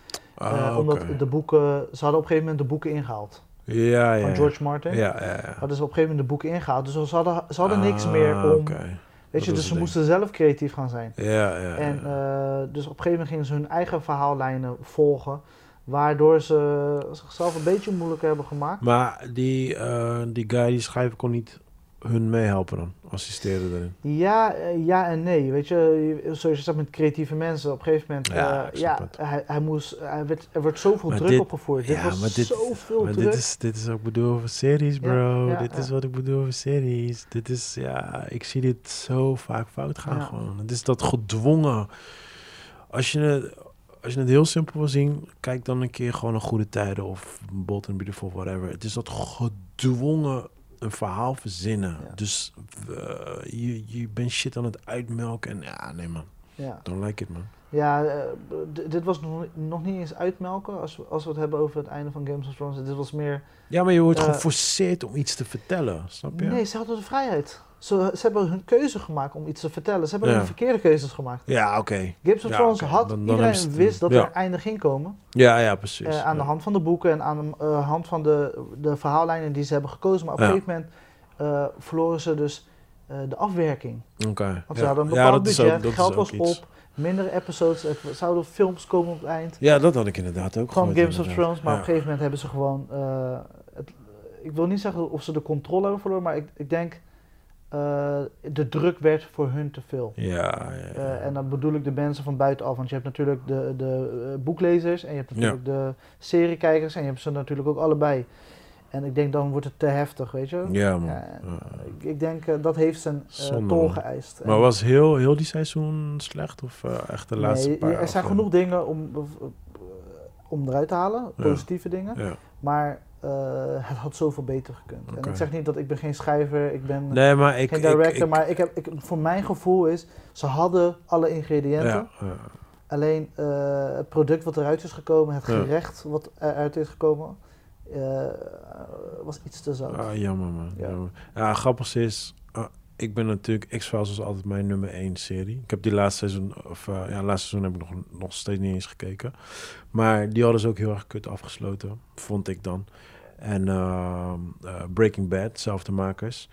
Ah, Eh, omdat oké. de boeken, ze hadden op een gegeven moment de boeken ingehaald ja, ja. van George Martin. Ja, ja, ja. Hadden ze op een gegeven moment de boeken ingehaald. Dus ze hadden, ze hadden niks meer Ah, om. oké. Weet je, dus ze moesten zelf creatief gaan zijn. Ja, ja. En eh, dus op een gegeven moment gingen ze hun eigen verhaallijnen volgen. Waardoor ze zichzelf een beetje moeilijk hebben gemaakt. maar die, eh, die guy die schrijven kon niet hun meehelpen dan, assisteren erin. Ja, eh, ja en nee. Weet je, zoals je zegt met creatieve mensen, op een gegeven moment. Ja, eh, ja, hij, hij moest, hij werd, er wordt zoveel Maar druk dit- opgevoerd. Dit ja, was maar dit- zoveel Maar druk. dit is, dit is wat ik bedoel over series, bro. ja, dit is wat ik bedoel over series. Dit is, ja, ik zie dit zo vaak fout gaan gewoon. Het is dat gedwongen. Als je, het, als je het heel simpel wil zien, kijk dan een keer gewoon een Goede Tijden of Bold and Beautiful, whatever. Het is dat gedwongen een verhaal verzinnen. Ja. Dus eh, je, je bent shit aan het uitmelken en ja, nee man, ja, don't like it man. Ja eh, dit was nog, niet eens uitmelken als we, als we het hebben over het einde van Games of Thrones. Dit was meer. Ja, maar je wordt Eh, geforceerd om iets te vertellen, snap je? Nee, ze hadden de vrijheid. Ze, ze hebben hun keuze gemaakt om iets te vertellen. Ze hebben Ja. hun verkeerde keuzes gemaakt. Ja, oké. Games of Ja, Thrones had, Dan- dan hebben iedereen het- wist dat ja. er einde ging komen. Ja, ja, precies. Eh, aan de hand van de boeken en aan de hand van de, de verhaallijnen die ze hebben gekozen. Maar op een gegeven moment verloren ze dus de afwerking. Oké. Want ja. ze hadden een bepaald budget, geld was iets. op, mindere episodes, er zouden films komen op het eind. Ja, dat had ik inderdaad ook Gewoon Games of. Thrones, maar Ja. op een gegeven moment hebben ze gewoon... eh, het, ik wil niet zeggen of ze de controle hebben verloren, maar ik, ik denk... eh, de druk werd voor hun te veel. Ja, ja, ja. Eh, en dan bedoel ik de mensen van buitenaf. Want je hebt natuurlijk de, de boeklezers en je hebt natuurlijk de seriekijkers en je hebt ze natuurlijk ook allebei. En ik denk dan wordt het te heftig, weet je. Ja, man. Ja. Ik, ik denk eh, dat heeft zijn eh, tol geëist. Maar En- was heel, heel die seizoen slecht? Of eh, echt de laatste nee, paar er zijn genoeg dingen om, om eruit te halen, Ja. positieve dingen. Ja. Maar het had zoveel beter gekund. En ik zeg niet dat ik ben geen schrijver, ik ben Nee, maar ik... geen director, ik- maar ik heb, ik, voor mijn gevoel is, ze hadden alle ingrediënten. Alleen het product wat eruit is gekomen, het gerecht wat eruit is gekomen, eh, was iets te zout. Ah, jammer man. Ja. Ja, ja grappig is, ah, ik ben natuurlijk, X-Files was altijd mijn nummer één serie. Ik heb die laatste seizoen, of eh, ja, laatste seizoen heb ik nog, nog steeds niet eens gekeken. Maar die hadden ze ook heel erg kut afgesloten, vond ik dan. En ehm, eh, Breaking Bad, zelfde makers.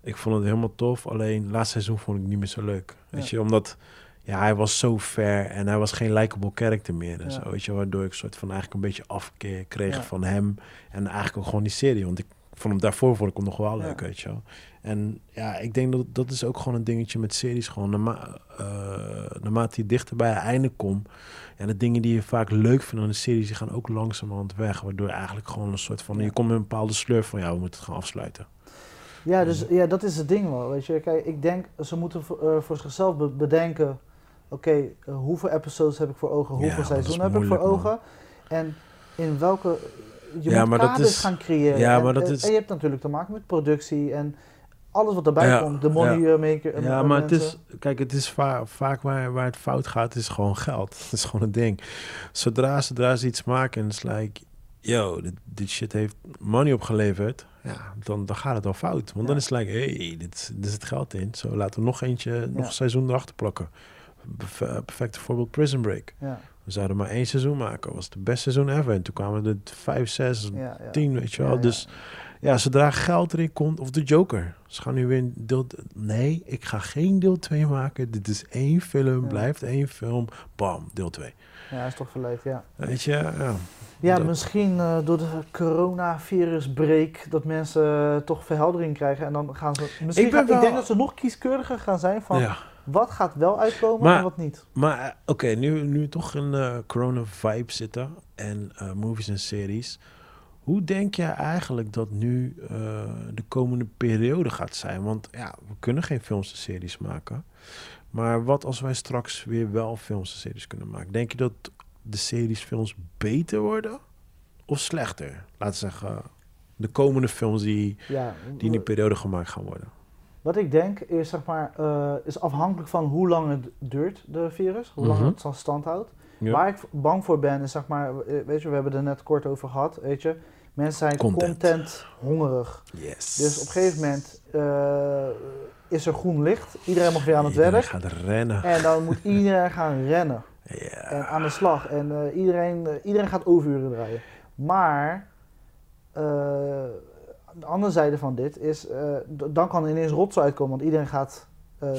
Ik vond het helemaal tof, alleen laatste seizoen vond ik niet meer zo leuk. Weet Ja. je, omdat ja, hij was zo ver en hij was geen likable character meer. En Ja. zo, weet je, waardoor ik soort van eigenlijk een beetje afkeer kreeg Ja. van hem. En eigenlijk ook gewoon die serie. Want ik vond hem daarvoor vond ik hem nog wel leuk, Ja. weet je wel. En ja, ik denk dat dat is ook gewoon een dingetje met series. Gewoon naarma- eh, naarmate je dichter bij het einde komt. En de dingen die je vaak leuk vindt aan de series, die gaan ook langzamerhand weg. Waardoor eigenlijk gewoon een soort van... Je komt met een bepaalde sleur van, ja, we moeten het gaan afsluiten. Ja, dus ja, dat is het ding wel. Weet je, kijk, ik denk ze moeten voor, eh, voor zichzelf be- bedenken: oké, eh, hoeveel episodes heb ik voor ogen, hoeveel is seizoenen heb ik voor man. ogen, en in welke. Je Ja, moet maar dat kaders is- gaan creëren. ja, En- maar dat en, is- en je hebt natuurlijk te maken met productie en alles wat erbij Ja, komt, de money ja. eh, maker. eh, Ja, eh, maar het is, kijk, het is va- vaak waar, waar het fout gaat, is gewoon geld. Het is gewoon een ding. Zodra, zodra ze iets maken en het is like, yo, dit, dit shit heeft money opgeleverd, ja, dan, dan gaat het al fout. Want dan is het like, hey, dit, dit zit geld in. Zo, laten we nog eentje, nog een seizoen erachter plakken. Eh, perfecte voorbeeld Prison Break. Ja, We zouden maar één seizoen maken. was het beste seizoen ever. En toen kwamen er vijf, zes, ja, ja. tien, weet je wel. Dus ja, zodra geld erin komt, of de Joker. Ze gaan nu weer deel... Nee, ik ga geen deel 2 maken. Dit is één film, blijft één film. Bam, deel 2. Ja, is toch verleid, ja. Weet je, ja. Ja, Dat- misschien eh, door de coronavirusbreak dat mensen eh, toch verheldering krijgen en dan gaan ze. Misschien Ik ben gaan- ik wel- denk dat ze nog kieskeuriger gaan zijn van ja. Wat gaat wel uitkomen Maar- en wat niet. Maar eh, oké, nu, nu toch in eh corona-vibe zitten en eh, movies en series. Hoe denk jij eigenlijk dat nu de komende periode gaat zijn? Want ja, we kunnen geen films en series maken. Maar wat als wij straks weer wel films en series kunnen maken? Denk je dat de series, films beter worden of slechter? Laten we zeggen, de komende films die, Ja, die in die periode gemaakt gaan worden. Wat ik denk is zeg maar eh, is afhankelijk van hoe lang het duurt de virus, hoe lang Mhm. het van stand houdt. Ja. Waar ik bang voor ben is zeg maar, eh, weet je, we hebben er net kort over gehad, weet je, mensen zijn Content. content, hongerig. Yes. Dus op een gegeven moment eh, is er groen licht, iedereen mag weer aan het Iedereen werk. gaat rennen. En dan moet iedereen gaan rennen en aan de slag. En iedereen, iedereen gaat overuren draaien. Maar eh, de andere zijde van dit is, d- dan kan er ineens rotzooi uitkomen. Want iedereen gaat eh,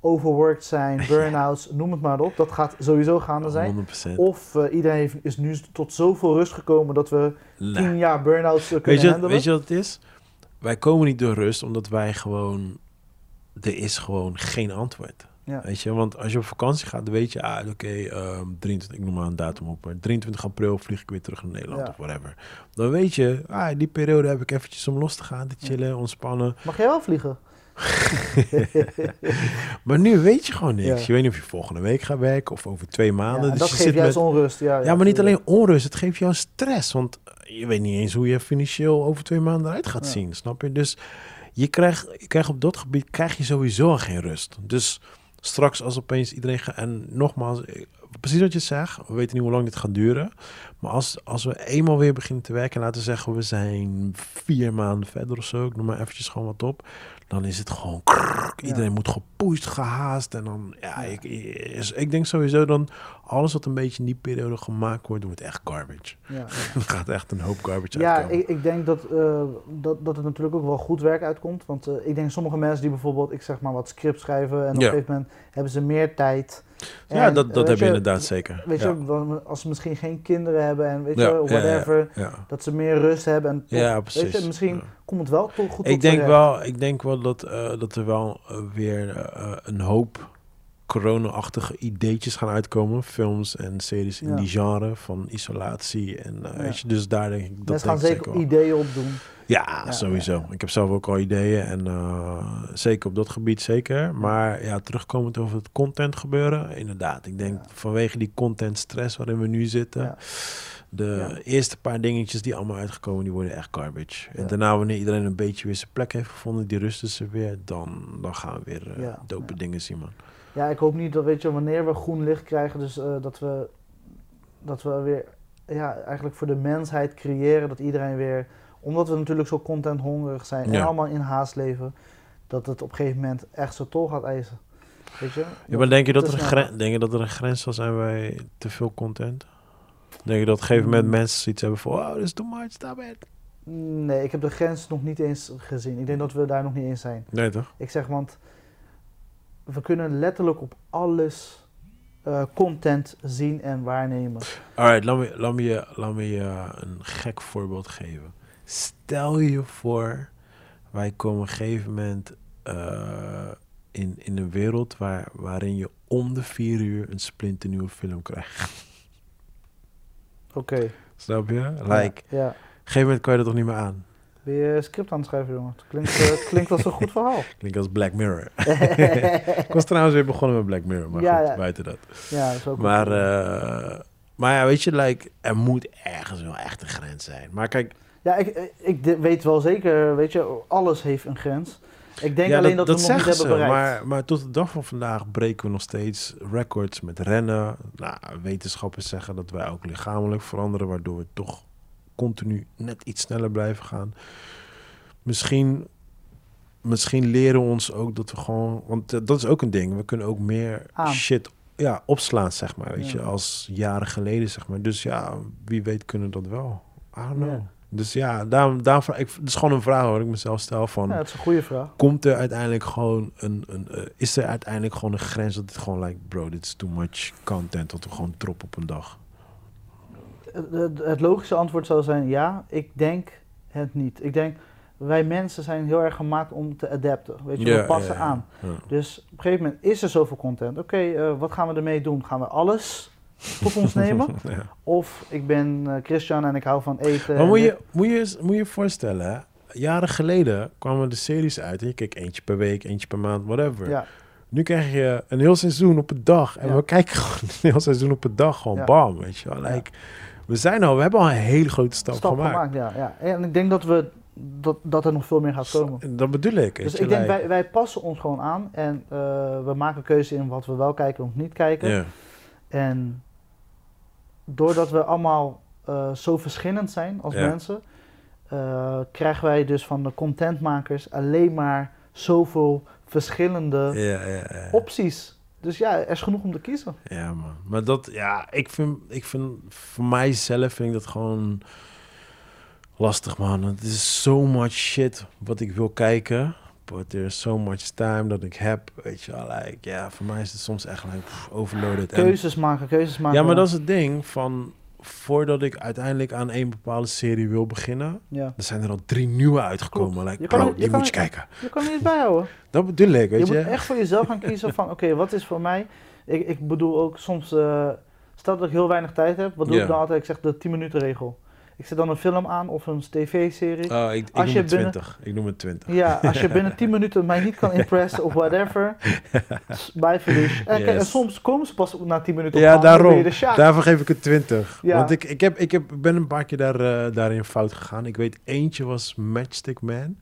overworked zijn, burn-outs, noem het maar op. Dat gaat sowieso gaande zijn. 100%. Of eh, iedereen heeft, is nu tot zoveel rust gekomen dat we Nee. tien jaar burn-outs eh, Weet kunnen je, handelen. weet je wat het is? Wij komen niet door rust omdat wij gewoon... Er is gewoon geen antwoord. Ja. Weet je, want als je op vakantie gaat, dan weet je... Ah, oké, ehm, 23, ik noem maar een datum op. maar 23 april vlieg ik weer terug naar Nederland Ja. of whatever. Dan weet je, ah, die periode heb ik eventjes om los te gaan, te chillen, ontspannen. Mag jij wel vliegen? Maar nu weet je gewoon niks. Ja. Je weet niet of je volgende week gaat werken of over twee maanden. Ja, dus dat je geeft zit juist met... onrust. Ja, Ja, maar niet alleen onrust, het geeft jou stress. Want je weet niet eens hoe je financieel over twee maanden eruit gaat zien, snap je? Dus je krijgt, je krijgt op dat gebied krijg je sowieso geen rust. Dus straks als opeens iedereen gaat... En nogmaals, eh, precies wat je zegt, we weten niet hoe lang dit gaat duren. Maar als, als we eenmaal weer beginnen te werken... en laten we zeggen, we zijn vier maanden verder of zo... ik noem maar eventjes gewoon wat op... dan is het gewoon... krrrk, Ja. iedereen moet gepoest, gehaast. En dan, ja, Ja. Ik, ik, denk sowieso dan... alles wat een beetje in die periode gemaakt wordt... wordt echt garbage. Ja. Er gaat echt een hoop garbage Ja, uitkomen. ik, ik denk dat, eh, dat, dat het natuurlijk ook wel goed werk uitkomt. Want eh, ik denk sommige mensen die bijvoorbeeld, ik zeg maar wat script schrijven en op Ja. een gegeven moment hebben ze meer tijd. Ja, En, dat, dat heb je inderdaad zeker. Weet ja. je, als ze misschien geen kinderen hebben en weet Ja, je, whatever, Ja, dat ze meer rust hebben. En ja weet je, misschien komt het wel toch goed Ik denk, terecht. wel, ik denk wel dat, eh, dat er wel weer eh, een hoop corona-achtige ideetjes gaan uitkomen. Films en series in Ja. die genre van isolatie. En Ja. weet je, dus daar denk ik dat Mensen gaan zeker ideeën opdoen. Ja, Ja, sowieso. Ik heb zelf ook al ideeën en eh, zeker op dat gebied zeker. Maar ja, terugkomend over het content gebeuren, inderdaad. Ik denk vanwege die content stress waarin we nu zitten, de eerste paar dingetjes die allemaal uitgekomen, die worden echt garbage. En daarna wanneer iedereen een beetje weer zijn plek heeft gevonden, die rusten ze weer, dan, dan gaan we weer eh, dope dingen zien, man. Ja, ik hoop niet dat, weet je, wanneer we groen licht krijgen, dus eh, dat, we, dat we weer, ja, eigenlijk voor de mensheid creëren, dat iedereen weer, omdat we natuurlijk zo contenthongerig zijn en allemaal in haast leven, dat het op een gegeven moment echt zo tol gaat eisen. Weet je? Ja, maar denk je, dat er een denk je dat er een grens zal zijn bij te veel content? Denk je dat op een gegeven moment Mm. mensen zoiets hebben van, oh, this is too much, stop it. Nee, ik heb de grens nog niet eens gezien. Ik denk dat we daar nog niet eens zijn. Nee, toch? Ik zeg, want we kunnen letterlijk op alles eh, content zien en waarnemen. Alright, laat me, laat me, je, laat me je een gek voorbeeld geven. Stel je voor, wij komen op een gegeven moment eh, in, in een wereld waar, waarin je om de vier uur een splinternieuwe film krijgt. Oké. Snap je? Like, Ja. ja. op een gegeven moment kan je dat toch niet meer aan. Je een script aan het schrijven, jongen? Het klinkt, eh, het klinkt als een goed verhaal. Klinkt als Black Mirror. ik was trouwens weer begonnen met Black Mirror, maar Ja, goed, ja. buiten dat. ja, dat is ook Maar, eh, maar ja, weet je, like, er moet ergens wel echt een grens zijn. Maar kijk, Ja, ik, ik weet wel zeker, weet je, alles heeft een grens. Ik denk ja, alleen dat, we nog niet hebben bereikt. Maar, maar tot de dag van vandaag breken we nog steeds records met rennen. Nou, wetenschappers zeggen dat wij ook lichamelijk veranderen, waardoor we toch continu net iets sneller blijven gaan. Misschien, misschien leren we ons ook dat we gewoon, want eh, dat is ook een ding. We kunnen ook meer Aan. shit ja, opslaan, zeg maar, weet Ja. je, als jaren geleden, zeg maar. Dus ja, wie weet kunnen dat wel. I don't know. Ja. Dus ja, daarom, daarom vraag ik, het is gewoon een vraag waar ik mezelf stel van Ja, dat is een goede vraag. komt er uiteindelijk gewoon een, een eh, is er uiteindelijk gewoon een grens dat het gewoon like bro dit is too much content dat we gewoon drop op een dag Het, logische antwoord zou zijn ja, ik denk het niet. Ik denk, wij mensen zijn heel erg gemaakt om te adapten. Weet je, we passen aan. ja. Dus op een gegeven moment is er zoveel content. Oké, eh, wat gaan we ermee doen? Gaan we alles tot ons nemen? Ja. Of ik ben eh, Christian en ik hou van eten. maar moet je, moet, je, moet je voorstellen hè? jaren geleden kwamen de series uit en je keek eentje per week eentje per maand whatever Ja, nu krijg je een heel seizoen op een dag en Ja. we kijken gewoon een heel seizoen op een dag gewoon Ja. bam weet je wel Ja. like, we zijn al we hebben al een hele grote stap, stap gemaakt, gemaakt. ja, ja. En ik denk dat, we, dat, dat er nog veel meer gaat komen. dat bedoel ik Dus ik denk, wij, wij passen ons gewoon aan en eh, we maken keuze in wat we wel kijken en wat niet kijken. ja. En doordat we allemaal eh, zo verschillend zijn als Ja. mensen, eh, krijgen wij dus van de contentmakers alleen maar zoveel verschillende Ja, ja, ja. opties. Dus ja, er is genoeg om te kiezen. Ja, man. Maar dat, ja, ik vind, ik vind, voor mijzelf vind ik dat gewoon lastig, man. Het is so much shit wat ik wil kijken. But there's so much time dat ik heb, weet je wel. Like, ja, voor mij is het soms echt like, overloaded. En- Keuzes maken, keuzes maken. ja, maar dat is het ding van, voordat ik uiteindelijk aan een bepaalde serie wil beginnen, Ja. er zijn er al drie nieuwe uitgekomen. Like, Je kan bro, het- je die kan moet je kijken. Je kan niet bijhouden. Dat bedoel ik, weet je je. moet echt voor jezelf gaan kiezen van, oké, wat is voor mij? Ik, ik bedoel ook soms, eh stel dat ik heel weinig tijd heb, wat doe ik dan altijd? Ik zeg de 10 minuten regel. Ik zet dan een film aan of een tv-serie. Oh, ik, ik Als noem je het binnen- 20. Ik noem het 20. Ja, als je binnen 10 minuten mij niet kan impressen of whatever, bij verlies. En, kijk, en soms komen ze pas na 10 minuten Ja, op daarom. je de sjaak. Daarvoor geef ik het 20. Ja. Want ik, ik, heb, ik heb, ben een paar keer daar, eh, daarin fout gegaan. Ik weet, eentje was Matchstick Man.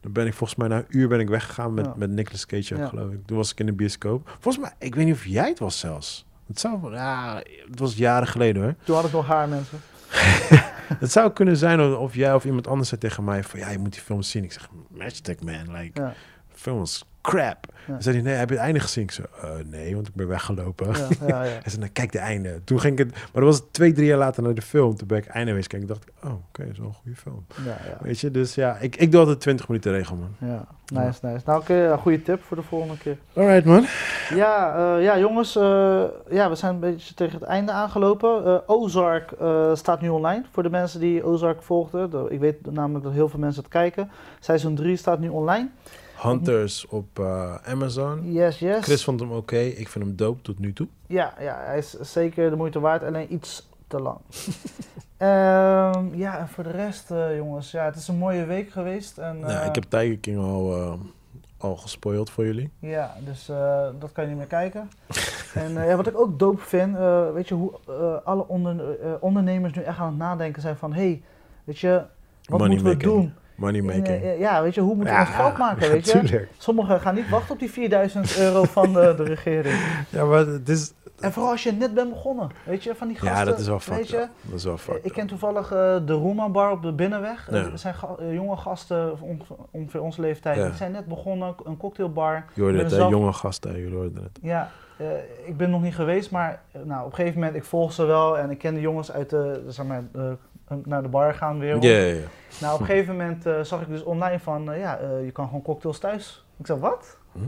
Dan ben ik volgens mij na een uur ben ik weggegaan met, Ja. met Nicolas Cage, Ja. geloof ik. Toen was ik in de bioscoop. Volgens mij, ik weet niet of jij het was zelfs. Het zou, ja, het was jaren geleden hoor. Toen had ik nog haar, mensen. Het zou kunnen zijn of, jij of iemand anders zei tegen mij van, ja, je moet die film zien. Ik zeg, Matchstick Man, like, film was crap. Ja. Dan zei hij, nee, heb je het einde gezien? Ik zei, "Eh, nee, want ik ben weggelopen. ja, ja, ja. Hij zei, nou, kijk de einde. Toen ging ik het... Maar dat was twee, drie jaar later naar de film. Toen ben ik einde wees kijken. dacht ik, oh, oké, dat is wel een goede film. ja, ja. Weet je, dus ja, ik, ik doe altijd 20 minuten regel, man. Ja, nice, nice. Nou, oké, goede tip voor de volgende keer. Alright, man. Ja, eh, ja jongens, eh, ja, we zijn een beetje tegen het einde aangelopen. Eh, Ozark eh, staat nu online voor de mensen die Ozark volgden. De- ik weet namelijk dat heel veel mensen het kijken. Seizoen 3 staat nu online. Hunters op eh, Amazon. Yes, yes. Chris vond hem oké. Ik vind hem dope tot nu toe. Ja, ja, hij is zeker de moeite waard, alleen iets te lang. Ehm, ja, en voor de rest, eh, jongens, ja, het is een mooie week geweest. En, Ja, eh, ik heb Tiger King al, al gespoild voor jullie. Ja, dus dat kan je niet meer kijken. en ja, wat ik ook dope vind, weet je, hoe alle onder, ondernemers nu echt aan het nadenken zijn van, hé, hey, weet je, wat Money moeten we making. doen? Money making. eh, ja, weet je, hoe moeten we ons geld maken, ja, weet je? tuurlijk. Sommigen gaan niet wachten op die 4000 euro van de, de regering. Ja, maar het is... En vooral als je net bent begonnen, weet je, van die gasten. Ja, dat is wel weet fucked je, up. Dat is wel fucked ik ken toevallig eh, de Roema Bar op de Binnenweg. Ja. Er zijn ga- eh, jonge gasten, ongeveer onze leeftijd, Ja. die zijn net begonnen, een cocktailbar. Je hoorde het, zelf- Jonge gasten, jullie hoorden het. Ja, ik ben nog niet geweest, maar nou, op een gegeven moment, ik volg ze wel en ik ken de jongens uit de, zeg maar, de- naar de bar gaan weer. Ja, ja, ja. Nou, op een gegeven moment eh, zag ik dus online van, eh, ja, eh, je kan gewoon cocktails thuis. Ik zei, wat? Hm?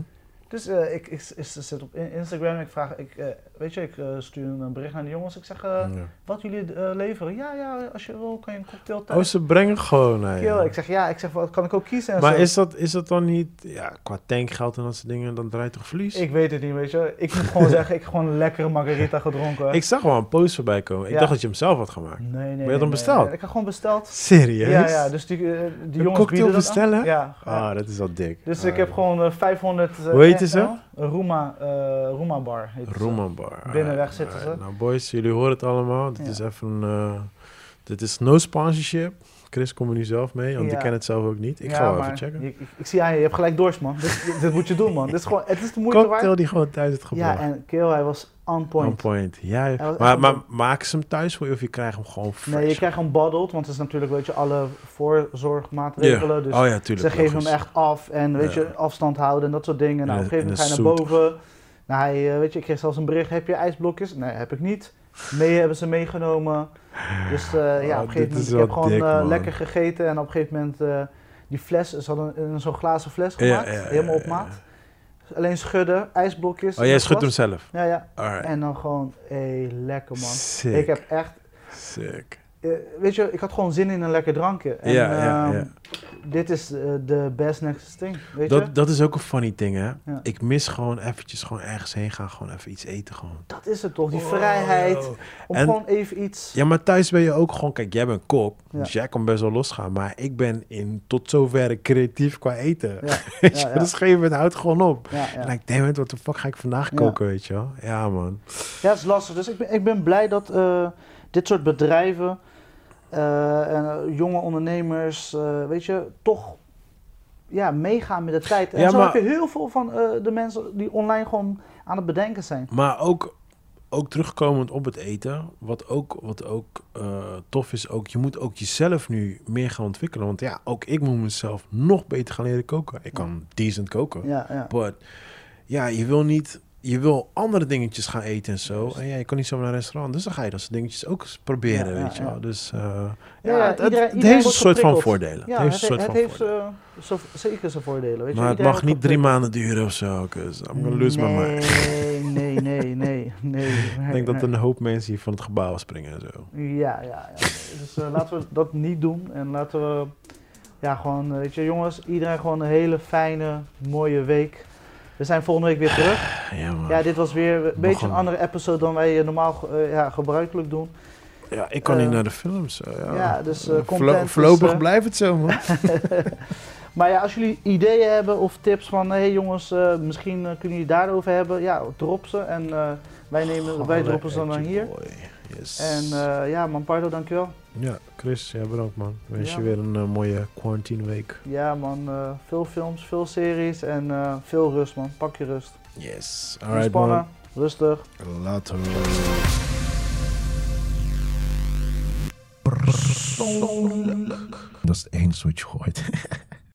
Dus ik, ik, ik zit op in- Instagram en ik vraag, ik, weet je, ik eh, stuur een bericht naar de jongens. Ik zeg, eh, Ja. wat jullie eh, leveren? Ja, ja, als je wil kan je een cocktail thuis. Oh, ze brengen gewoon naar je. Ik zeg, ja, ik zeg, wat kan ik ook kiezen en Maar zo. is dat, is dat dan niet, ja, qua tankgeld en dat soort dingen, dan draait toch verlies? Ik weet het niet, weet je. Ik moet gewoon zeggen, ik heb gewoon een lekkere margarita gedronken. Ik zag wel een post voorbij komen. Ik dacht dat je hem zelf had gemaakt. Nee, nee, je nee, had hem besteld? nee. Ik heb gewoon besteld. Serieus? Ja, ja, dus die, die Een jongens cocktail bieden dat aan. bestellen? Ja. ja. Ah, dat is wel dik. Dus Ah, ik heb gewoon eh, 500... eh, Hoe heette ze? Roema, Roema Bar heet Bar. Binnenweg Ah, zitten ze. ah, Nou boys, jullie horen het allemaal. Dit Ja. is even eh, dit is no sponsorship. Chris, kom er nu zelf mee, want Ja. ik ken het zelf ook niet. Ik Ja, ga wel even checken. je- ik, ik zie aan je, je hebt gelijk dorst, man. Dit, dit, moet je doen, man. Dit is gewoon, het is de moeite Cocktail waard. die gewoon thuis het gebracht. Ja, en Kill, hij was on point. On point. Ja, maar, maar maken ze hem thuis voor je of je krijgt hem gewoon fresh? Nee, je krijgt hem bottled, want het is natuurlijk, weet je, alle voorzorgmaatregelen. Dus oh ja, tuurlijk. ze geven logisch. hem echt af en, weet je, afstand houden en dat soort dingen. Nou, op een gegeven moment ga je naar boven. Nou, hij, eh, weet je, ik kreeg zelfs een bericht, heb je ijsblokjes? Nee, heb ik niet. Mee hebben ze meegenomen. Dus eh, ja, Oh, op een gegeven moment, ik heb wel gewoon eh, lekker gegeten en op een gegeven moment, die fles, ze hadden zo'n glazen fles gemaakt, ja, ja, helemaal op maat. Alleen schudden, ijsblokjes. Oh, jij schudt hem zelf? Ja, ja. Alright. En dan gewoon, hé, lekker man. Sick. Ik heb echt, Sick. Eh, weet je, ik had gewoon zin in een lekker drankje. En, ja, ja, ehm, dit is eh, de best next thing, weet je? Dat, dat is ook een funny ding, hè? Ja. Ik mis gewoon eventjes gewoon ergens heen gaan, gewoon even iets eten gewoon. Dat is het toch, die Oh, vrijheid. Om En- gewoon even iets. Ja, maar thuis ben je ook gewoon... Kijk, jij bent Ja. dus jij kan best wel losgaan. Maar ik ben in tot zover creatief qua eten. Weet je, dus gegeven moment houdt het gewoon op. En ik denk, wat de fuck ga ik vandaag koken, weet je wel? Ja, man. ja, het is lastig. Dus ik ben, ik ben blij dat eh, dit soort bedrijven en eh, jonge ondernemers, eh, weet je, toch ja, meegaan met de tijd. En Ja, zo maar- heb je heel veel van eh, de mensen die online gewoon aan het bedenken zijn. Maar ook, ook terugkomend op het eten, wat ook, wat ook eh, tof is, ook, je moet ook jezelf nu meer gaan ontwikkelen. Want ja, ook ik moet mezelf nog beter gaan leren koken. Ik kan decent koken. Ja, ja. But ja, je wil niet, je wil andere dingetjes gaan eten en zo. En ja, je kan niet zo naar een restaurant. Dus dan ga je dat soort dingetjes ook proberen, Ja, weet je wel. ja. Dus eh, Ja, het, het- iedereen- het iedereen heeft een soort van voordelen. Ja, het heeft het, een soort het van heeft voordelen. eh, zo, zeker zijn voordelen. Weet je? Maar het Iedereen mag niet drie maanden duren of zo. cause I'm gonna lose my mind. Nee, nee, nee, nee, nee. Ik denk dat een hoop mensen hier van het gebouw springen en zo. Ja, ja, ja. Dus eh, laten we dat niet doen. En laten we, ja, gewoon, weet je, jongens, iedereen gewoon een hele fijne, mooie week. We zijn volgende week weer terug. Ja. Ja, dit was weer een beetje een een- andere episode dan wij eh, normaal eh, ja, gebruikelijk doen. Ja, ik kan Eh, niet naar de films. ja. ja, dus, eh, content voorlopig eh, blijft het zo, man. Maar ja, als jullie ideeën hebben of tips van, hé hey jongens, eh, misschien eh, kunnen jullie daarover hebben, ja, drop ze. En eh, wij, nemen, wij droppen ze dan hier. Yes. En eh, ja, man, Pardo, dankjewel. Ja, Chris, jij bedankt, man. Wens Ja. je weer een eh, mooie quarantine week. Ja, man, eh, veel films, veel series en eh, veel rust, man. Pak je rust. Yes. Alright, Ontspannen, man. rustig. Later. Persoonlijk. Dat is het enige wat je gooit.